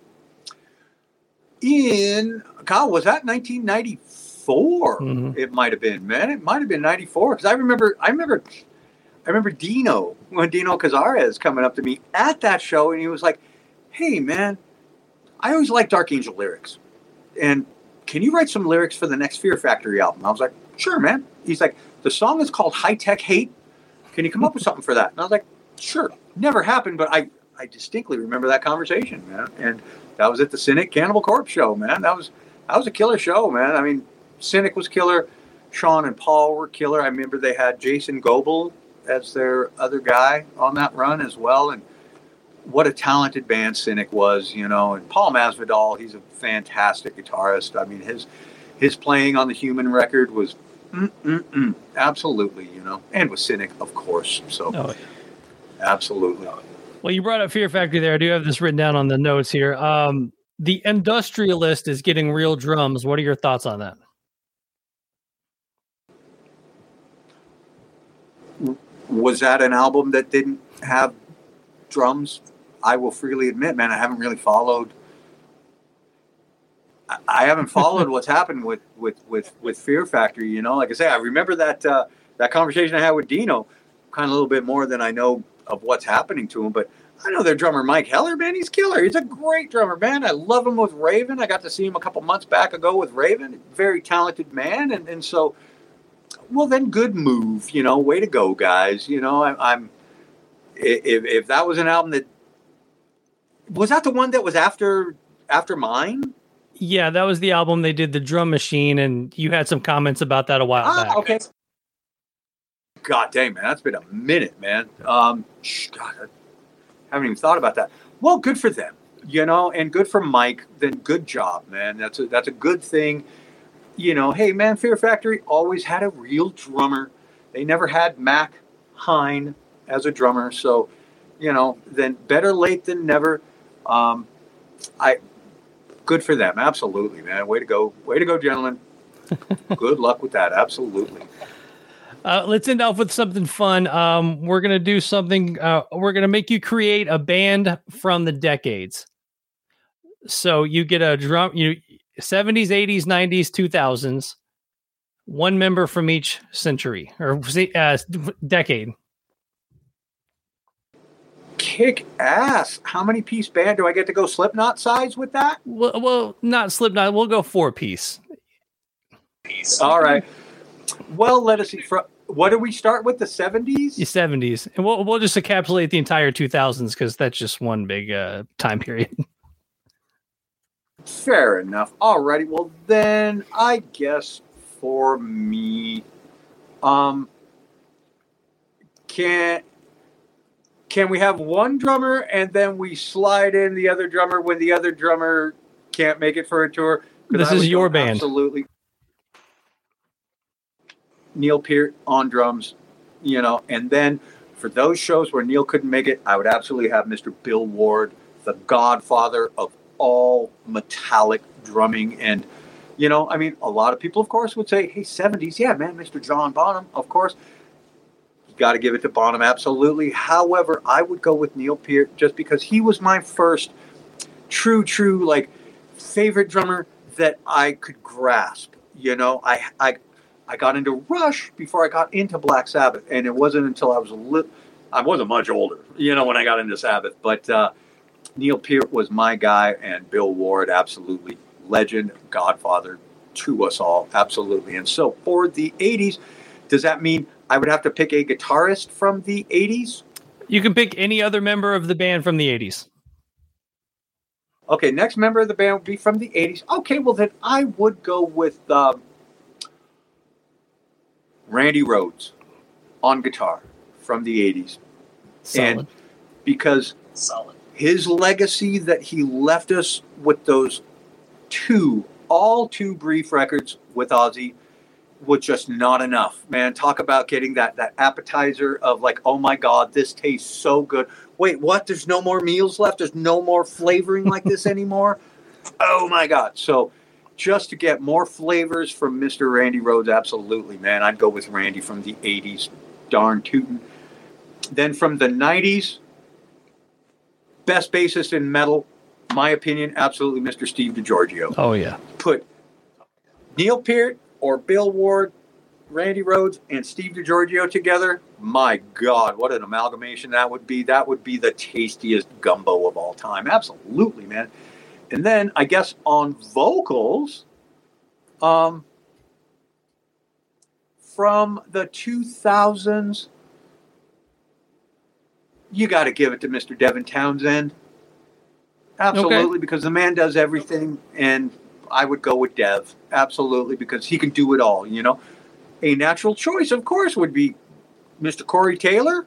in God, was that 1994? Mm-hmm. It might have been, man. It might have been 94 because I remember I remember I remember Dino when Dino Cazares coming up to me at that show, and he was like, "Hey, man, I always liked Dark Angel lyrics. And can you write some lyrics for the next Fear Factory album? I was like, sure, man. He's like, the song is called High Tech Hate. Can you come up with something for that? And I was like, sure. Never happened, but I, I distinctly remember that conversation, man. And that was at the Cynic Cannibal Corpse show, man. That was that was a killer show, man. I mean, Cynic was killer. Sean and Paul were killer. I remember they had Jason Gobel as their other guy on that run as well. And what a talented band Cynic was, you know. And Paul Masvidal, he's a fantastic guitarist. I mean, his his playing on the Human record was mm-mm-mm, absolutely, you know, and with Cynic, of course. So, oh, yeah. absolutely. Well, you brought up Fear Factory there. I do have this written down on the notes here. Um, the Industrialist is getting real drums. What are your thoughts on that? Was that an album that didn't have drums? I will freely admit, man, I haven't really followed. I haven't followed (laughs) what's happened with, with, with, with Fear Factory. You know, like I say, I remember that uh, that conversation I had with Dino, kind of a little bit more than I know of what's happening to him. But I know their drummer Mike Heller, man. He's killer. He's a great drummer, man. I love him with Raven. I got to see him a couple months back ago with Raven. Very talented man, and and so, well, then good move. You know, way to go, guys. You know, I, I'm if if that was an album that was that the one that was after after mine. Yeah, that was the album they did the drum machine, and you had some comments about that a while ah, back. Okay. God dang, man, that's been a minute, man. Um, God, haven't even thought about that. Well, good for them, you know, and good for Mike. Then good job, man. That's a that's a good thing. You know, hey man, Fear Factory always had a real drummer. They never had Mac Hine as a drummer, so you know, then better late than never. Um, I good for them, absolutely, man. Way to go, way to go, gentlemen. (laughs) good luck with that, absolutely. Uh, let's end off with something fun. Um, we're gonna do something. Uh, we're gonna make you create a band from the decades. So you get a drum, you seventies, eighties, nineties, two thousands. One member from each century or uh, decade. Kick ass! How many piece band do I get to go Slipknot size with that? Well, well, not Slipknot. We'll go four piece. Piece. All right. Well, let us see. what do we start with? The seventies. The seventies, and we'll we'll just encapsulate the entire two thousands because that's just one big uh, time period. (laughs) Fair enough. Alrighty. Well, then I guess for me, um, can can we have one drummer and then we slide in the other drummer when the other drummer can't make it for a tour? This is your band. Absolutely. Neil Peart on drums, you know, and then for those shows where Neil couldn't make it, I would absolutely have Mr. Bill Ward, the godfather of all metallic drumming. And, you know, I mean, a lot of people, of course, would say, hey, 70s, yeah, man, Mr. John Bonham, of course. You got to give it to Bonham, absolutely. However, I would go with Neil Peart just because he was my first true, true, like, favorite drummer that I could grasp. You know, I, I, I got into Rush before I got into Black Sabbath, and it wasn't until I was a little, I wasn't much older, you know, when I got into Sabbath. But uh, Neil Peart was my guy, and Bill Ward, absolutely legend, Godfather to us all, absolutely. And so for the '80s, does that mean I would have to pick a guitarist from the '80s? You can pick any other member of the band from the '80s. Okay, next member of the band would be from the '80s. Okay, well then I would go with. Um, Randy Rhoads on guitar from the 80s. Solid. And because Solid. His legacy that he left us with those two, all two brief records with Ozzy was just not enough. Man, talk about getting that that appetizer of like, oh my god, this tastes so good. Wait, what? There's no more meals left. There's no more flavoring like this (laughs) anymore. oh my god. So just to get more flavors from Mr. Randy Rhoads, absolutely, man. I'd go with Randy from the 80s. Darn tootin'. Then from the 90s, best bassist in metal, my opinion, absolutely Mr. Steve DiGiorgio. Oh, yeah. Put Neil Peart or Bill Ward, Randy Rhoads, and Steve DiGiorgio together. My God, what an amalgamation that would be. That would be the tastiest gumbo of all time. Absolutely, man. And then I guess on vocals, um, from the 2000s, you got to give it to Mr. Devin Townsend. Absolutely, because the man does everything, and I would go with Dev. Absolutely, because he can do it all. You know, a natural choice, of course, would be Mr. Corey Taylor.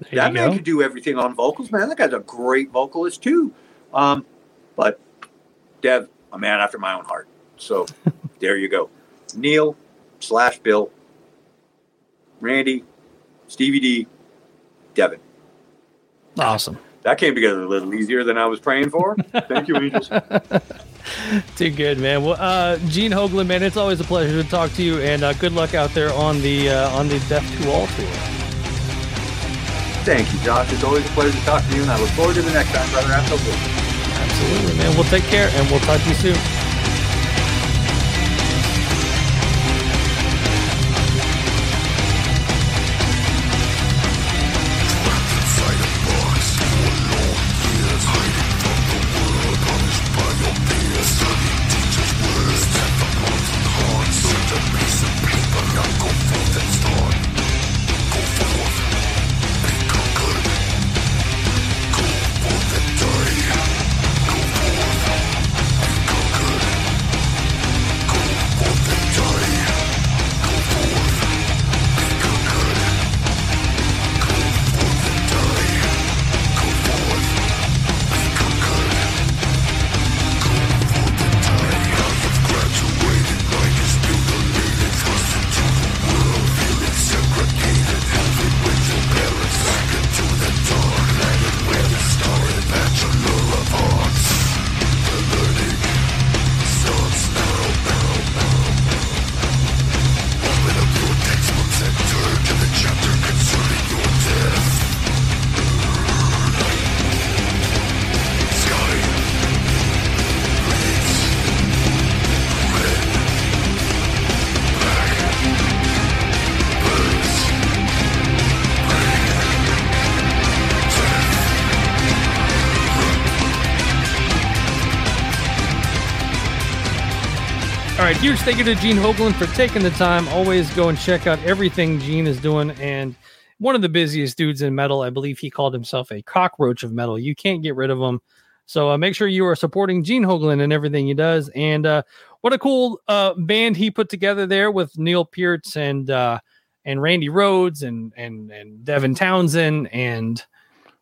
There that man go. can do everything on vocals, man. That guy's a great vocalist too. Um, but Dev, a man after my own heart. So (laughs) there you go. Neil slash Bill, Randy, Stevie D, Devin. Awesome. That came together a little easier than I was praying for. Thank you, Angels. (laughs) Too good, man. Well, uh, Gene Hoglan, man, it's always a pleasure to talk to you, and uh, good luck out there on the uh, on the Death to All tour. Thank you, Josh. It's always a pleasure to talk to you, and I look forward to the next time, brother. Absolutely. Absolutely, man. We'll take care, and we'll talk to you soon. Huge thank you to Gene Hoglan for taking the time. Always go and check out everything Gene is doing. And one of the busiest dudes in metal, I believe he called himself a cockroach of metal. You can't get rid of him. So uh, make sure you are supporting Gene Hoglan and everything he does. And uh, what a cool uh, band he put together there with Neil Peart and uh, and Randy Rhoads and and and Devin Townsend and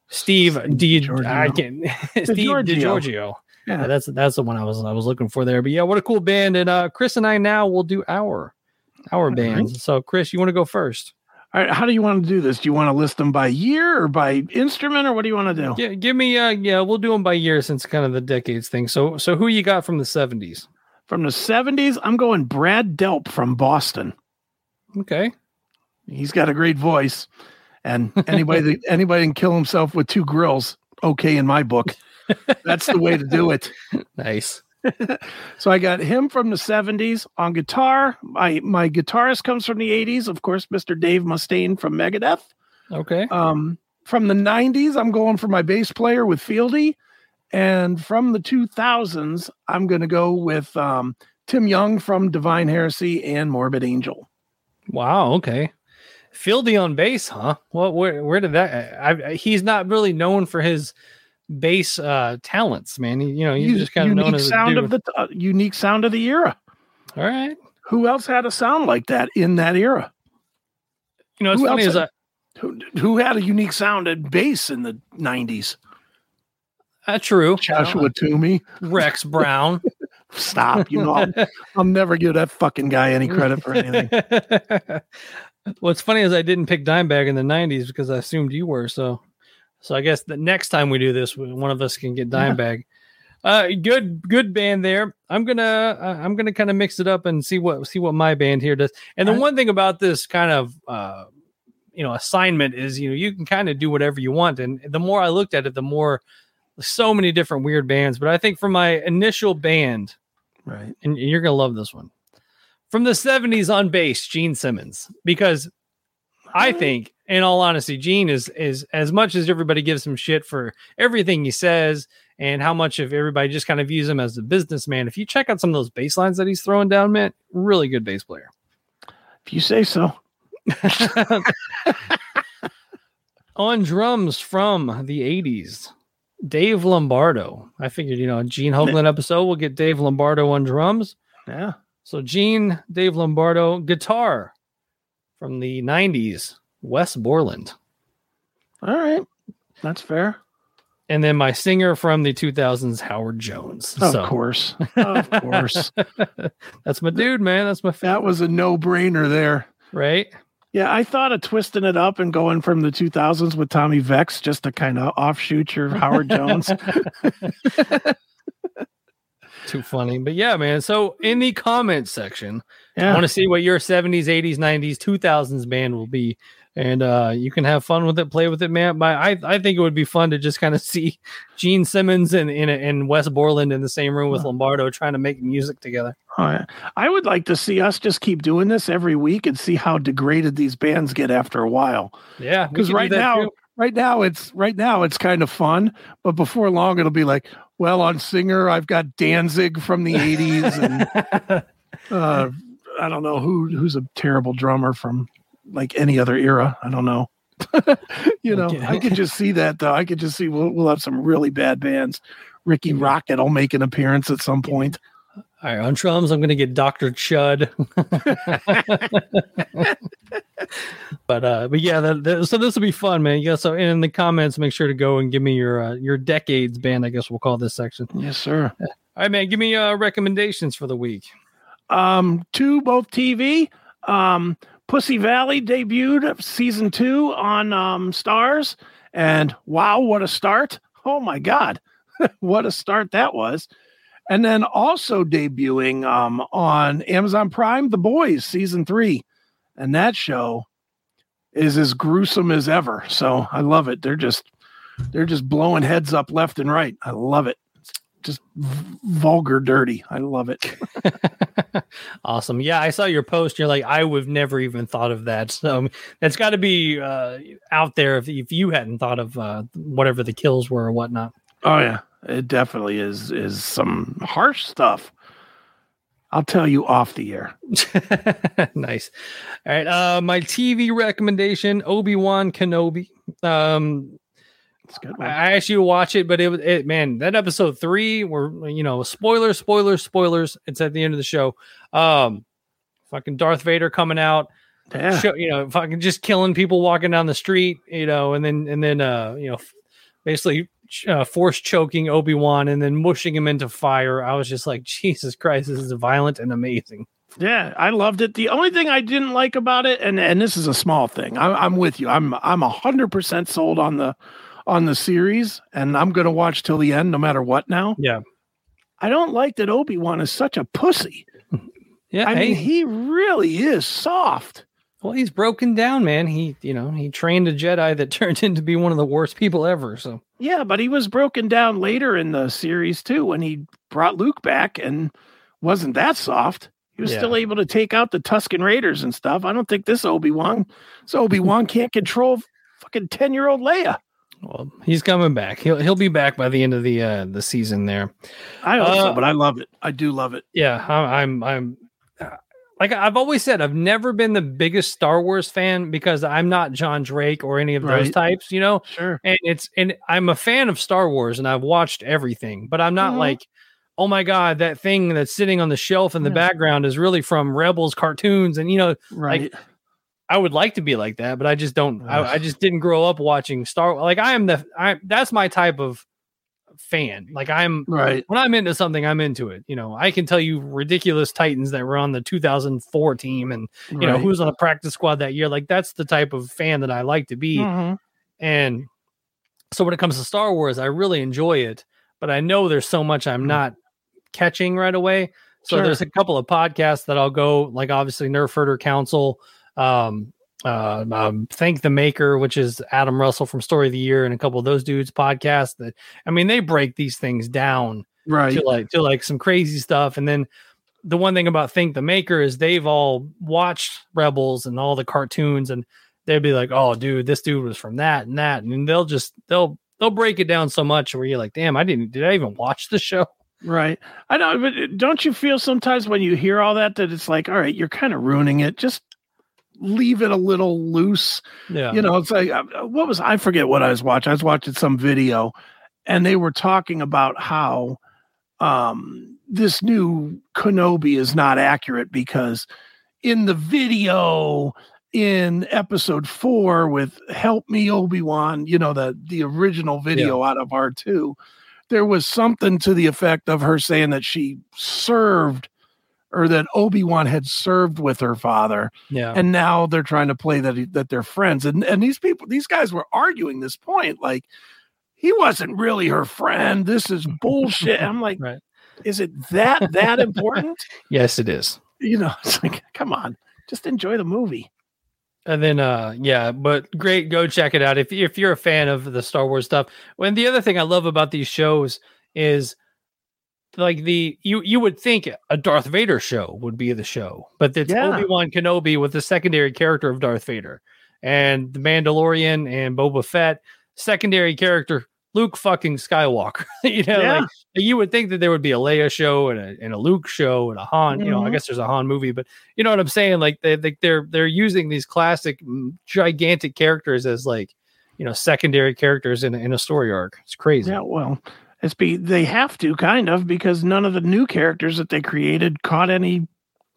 Steve D. I can (laughs) Steve DiGiorgio. Yeah. Yeah, that's that's the one I was I was looking for there. But yeah, what a cool band! And uh, Chris and I now will do our our right. bands. So Chris, you want to go first? All right, how do you want to do this? Do you want to list them by year or by instrument, or what do you want to do? Yeah, give me uh yeah, we'll do them by year since kind of the decades thing. So so who you got from the seventies? From the 70s, I'm going Brad Delp from Boston. Okay, He's got a great voice. And anybody that (laughs) anybody can kill himself with two grills, okay in my book. (laughs) That's the way to do it. (laughs) nice. (laughs) So I got him from the 70s on guitar. My my guitarist comes from the 80s, of course, Mr. Dave Mustaine from Megadeth. Okay, Um, from the 90s, I'm going for my bass player with Fieldy. And from the 2000s, I'm going to go with um, Tim Yeung from Divine Heresy and Morbid Angel. wow. Okay, Fieldy on bass, huh? What where where did that? I, I, he's not really known for his bass uh talents, man. You know, you just kind of known as sound of the uh, unique sound of the era. All right. Who else had a sound like that in that era? You know, it's Who funny else as I, Who, who had a unique sound at bass in the 90s? uh, true. Joshua Toomey. Rex Brown. (laughs) Stop. You know, I'll, I'll never give that fucking guy any credit for anything. (laughs) What's funny is I didn't pick Dimebag in the '90s because I assumed you were. So, so I guess the next time we do this, one of us can get Yeah. Dimebag. Uh, good, good band there. I'm gonna, uh, I'm gonna kind of mix it up and see what, see what my band here does. And the one thing about this kind of, uh, you know, assignment is, you know, you can kind of do whatever you want. And the more I looked at it, the more, so many different weird bands. But I think for my initial band, Right. and you're gonna love this one from the 70s on bass gene simmons because i think in all honesty gene is is as much as everybody gives him shit for everything he says and how much of everybody just kind of views him as a businessman. If you check out some of those bass lines that he's throwing down, man, really good bass player. If you say so. (laughs) On drums from the 80s, Dave Lombardo. I figured, you know, a Gene Hoglan (laughs) episode, we'll get Dave Lombardo on drums. Yeah. So Gene, Dave Lombardo, guitar from the 90s, Wes Borland. All right. That's fair. And then my singer from the 2000s, Howard Jones. Of so course. (laughs) Of course. (laughs) that's my dude, man. That's my favorite. that was a no brainer there. right. Yeah, I thought of twisting it up and going from the 2000s with Tommy Vext just to kind of offshoot your Howard (laughs) Jones. Too funny. But yeah, man. So in the comments section, I want to see what your 70s, 80s, 90s, 2000s band will be. And uh, you can have fun with it, play with it, man. But I, I think it would be fun to just kind of (laughs) see Gene Simmons and, in and Wes Borland in the same room with Lombardo trying to make music together. Yeah. I would like to see us just keep doing this every week and see how degraded these bands get after a while. Yeah. Because right now, too. right now it's right now it's kind of fun, but before long it'll be like, well, on singer I've got Danzig from the 80s and (laughs) uh, I don't know who who's a terrible drummer from like any other era. I don't know. (laughs) you know, Okay. I could just see that though. I could just see we'll, we'll have some really bad bands. Ricky Rockett will make an appearance at some point. All right, on drums, I'm going to get Dr. Chud. (laughs) but uh but yeah, that, that- so this will be fun, man. Yeah, so in the comments, make sure to go and give me your uh, your decades band, I guess we'll call this section. Yes, sir. All right, man, give me uh recommendations for the week. Um, two both TV. Um, Pussy Valley debuted season two on um Starz, and wow, what a start! Oh my God, (laughs) what a start that was! And then also debuting um on Amazon Prime, The Boys season three, and that show is as gruesome as ever. So I love it. They're just they're just blowing heads up left and right. I love it. Just vulgar dirty. I love it. (laughs) Awesome. Yeah, I saw your post. You're like, I would have never even thought of that. (laughs) So that's got to be uh, out there if, if you hadn't thought of uh, whatever the kills were or whatnot. Oh yeah, it definitely is is some harsh stuff. I'll tell you off the air. (laughs) nice. All right. Uh, my TV recommendation: Obi Wan Kenobi. Um, It's good I one. I actually watch it, but it, was- it man, that episode three, were you know, spoilers, spoilers, spoilers. It's at the end of the show. Um, fucking Darth Vader coming out, Yeah. show, you know, fucking just killing people walking down the street, you know, and then and then uh, you know, basically uh, force choking Obi Wan and then mushing him into fire. I was just like, (laughs) Jesus Christ, this is violent and amazing. Yeah, I loved it. The only thing I didn't like about it, and and this is a small thing, I'm, I'm with you. I'm I'm a hundred percent sold on the on the series, and I'm gonna watch till the end, no matter what. Now, Yeah, I don't like that Obi Wan is such a pussy. (laughs) yeah. I hey, mean, he really is soft. well, he's broken down, man. He, you know, he trained a Jedi that (laughs) turned into be one of the worst people ever. So. Yeah, but he was broken down later in the series too when he brought Luke back and wasn't that soft. He was Yeah. still able to take out the Tusken Raiders and stuff. I don't think this Obi Wan, so Obi Wan can't control fucking ten year old Leia. Well, he's coming back. He'll he'll be back by the end of the uh the season there. I hope Uh, so, but I love it. I do love it. Yeah, I'm I'm, I'm uh, like I've always said, I've never been the biggest Star Wars fan because I'm not John Drake or any of those Right. types, you know. Sure. And it's and I'm a fan of Star Wars and I've watched everything, but I'm not Mhm. like, oh my god, that thing that's sitting on the shelf in the Yeah. background is really from Rebels cartoons, and you know, Right. I would like to be like that, but I just don't. I, I just didn't grow up watching Star. Like I am the. I that's my type of fan. Like I'm right. when I'm into something, I'm into it. You know, I can tell you ridiculous Titans that were on the 2004 team, and you know who's on the practice squad that year. Like that's the type of fan that I like to be. Mhm. And so when it comes to Star Wars, I really enjoy it, but I know there's so much I'm Mhm. not catching right away. So Sure. there's a couple of podcasts that I'll go, like obviously Nerf Herder Council, um, uh, um, Thank the Maker, which is Adam Russell from Story of the Year, and a couple of those dudes podcasts. That I mean, they break these things down Right. to like to like some crazy stuff. And then the one thing about Think the Maker is they've all watched Rebels and all the cartoons, and they'd be like, "Oh, dude, this dude was from that and that," and they'll just they'll they'll break it down so much where you're like, damn, I didn't did I even watch the show? Right. I know, but uh, don't you feel sometimes when you hear all that that it's like, all right, you're kind of ruining it. Just leave it a little loose. Yeah. You know, it's like uh, what was I forget what I was watching. I was watching some video, and they were talking about how um, this new Kenobi is not accurate because in the video in episode four with "Help Me Obi Wan," you know the the original video out of R two, there was something to the effect of her saying that she served or that Obi Wan had served with her father, yeah. and now they're trying to play that he, that they're friends. And and these people, these guys were arguing this point, like he wasn't really her friend. This is (laughs) bullshit. I'm like, Right. is it that that important? (laughs) yes, it is. you know, it's like, come on, just enjoy the movie. And then uh yeah, but great, go check it out if if you're a fan of the Star Wars stuff. And the other thing I love about these shows is like the you you would think a Darth Vader show would be the show, but it's Yeah. Obi-Wan Kenobi with the secondary character of Darth Vader. And the Mandalorian and Boba Fett, secondary character Luke fucking Skywalker. (laughs) you know, Yeah. like you would think that there would be a Leia show and a, and a Luke show and a Han. You know, I Mhm. guess there's a Han movie, but you know what I'm saying? Like they, they they're they're using these classic mm, gigantic characters as like you know secondary characters in a, in a story arc. It's crazy. Yeah, well, it's be they have to kind of because none of the new characters that they created caught any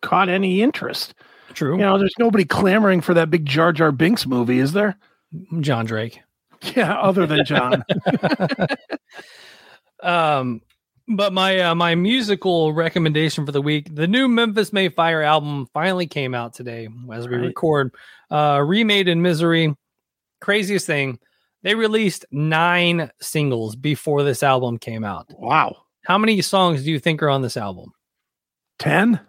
caught any interest. True. You know, there's nobody clamoring for that big Jar Jar Binks movie, is there? John Drake. (laughs) Yeah, other than John. (laughs) Um, but my uh, my musical recommendation for the week: the new Memphis May Fire album finally came out today as we Right. record. Uh, remade in misery. Craziest thing, they released nine singles before this album came out. wow. How many songs do you think are on this album? 10?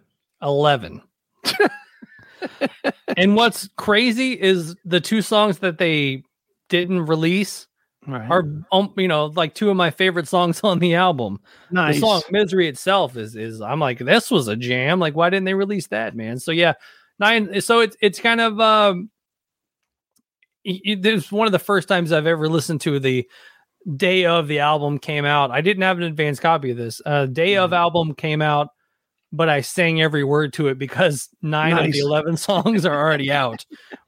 11. (laughs) and what's crazy is the two songs that they didn't release Right. are um, you know like two of my favorite songs on the album. nice. The song "Misery" itself is is I'm like this was a jam. Like why didn't they release that, man? So yeah, nine. So it's it's kind of um, it- is one of the first times I've ever listened to the day of the album came out. I didn't have an advanced copy of this. Uh, day of Mhm. album came out, but I sang every word to it because (laughs) nine of the eleven songs are already out.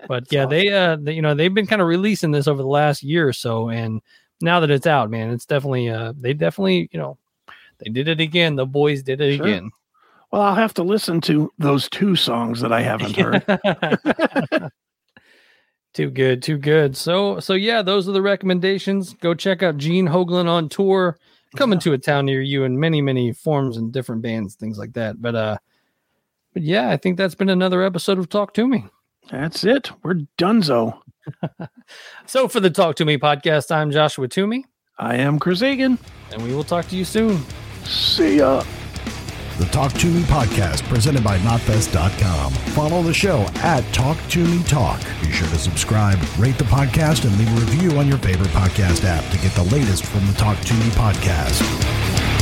But yeah, awesome. they uh, they, you know, they've been kind of releasing this over the last year or so, and now that it's out, man, it's definitely uh, they definitely you know, they did it again. The boys did it Sure. again. Well, I'll have to listen to those two songs that I haven't heard. (laughs) too good, too good. So so yeah, those are the recommendations. Go check out Gene Hoglan on tour, coming to a town near you in many many forms and different bands, things like that. But uh, but yeah, I think that's been another episode of Talk Toomey. That's it. We're donezo. (laughs) So for the Talk Toomey podcast, I'm Joshua Toomey, I am Chris Egan. and we will talk to you soon. See ya. The Talk Toomey podcast presented by Knotfest.com. Follow the show at Talk Toomey Talk. Be sure to subscribe, rate the podcast, and leave a review on your favorite podcast app to get the latest from the Talk Toomey podcast.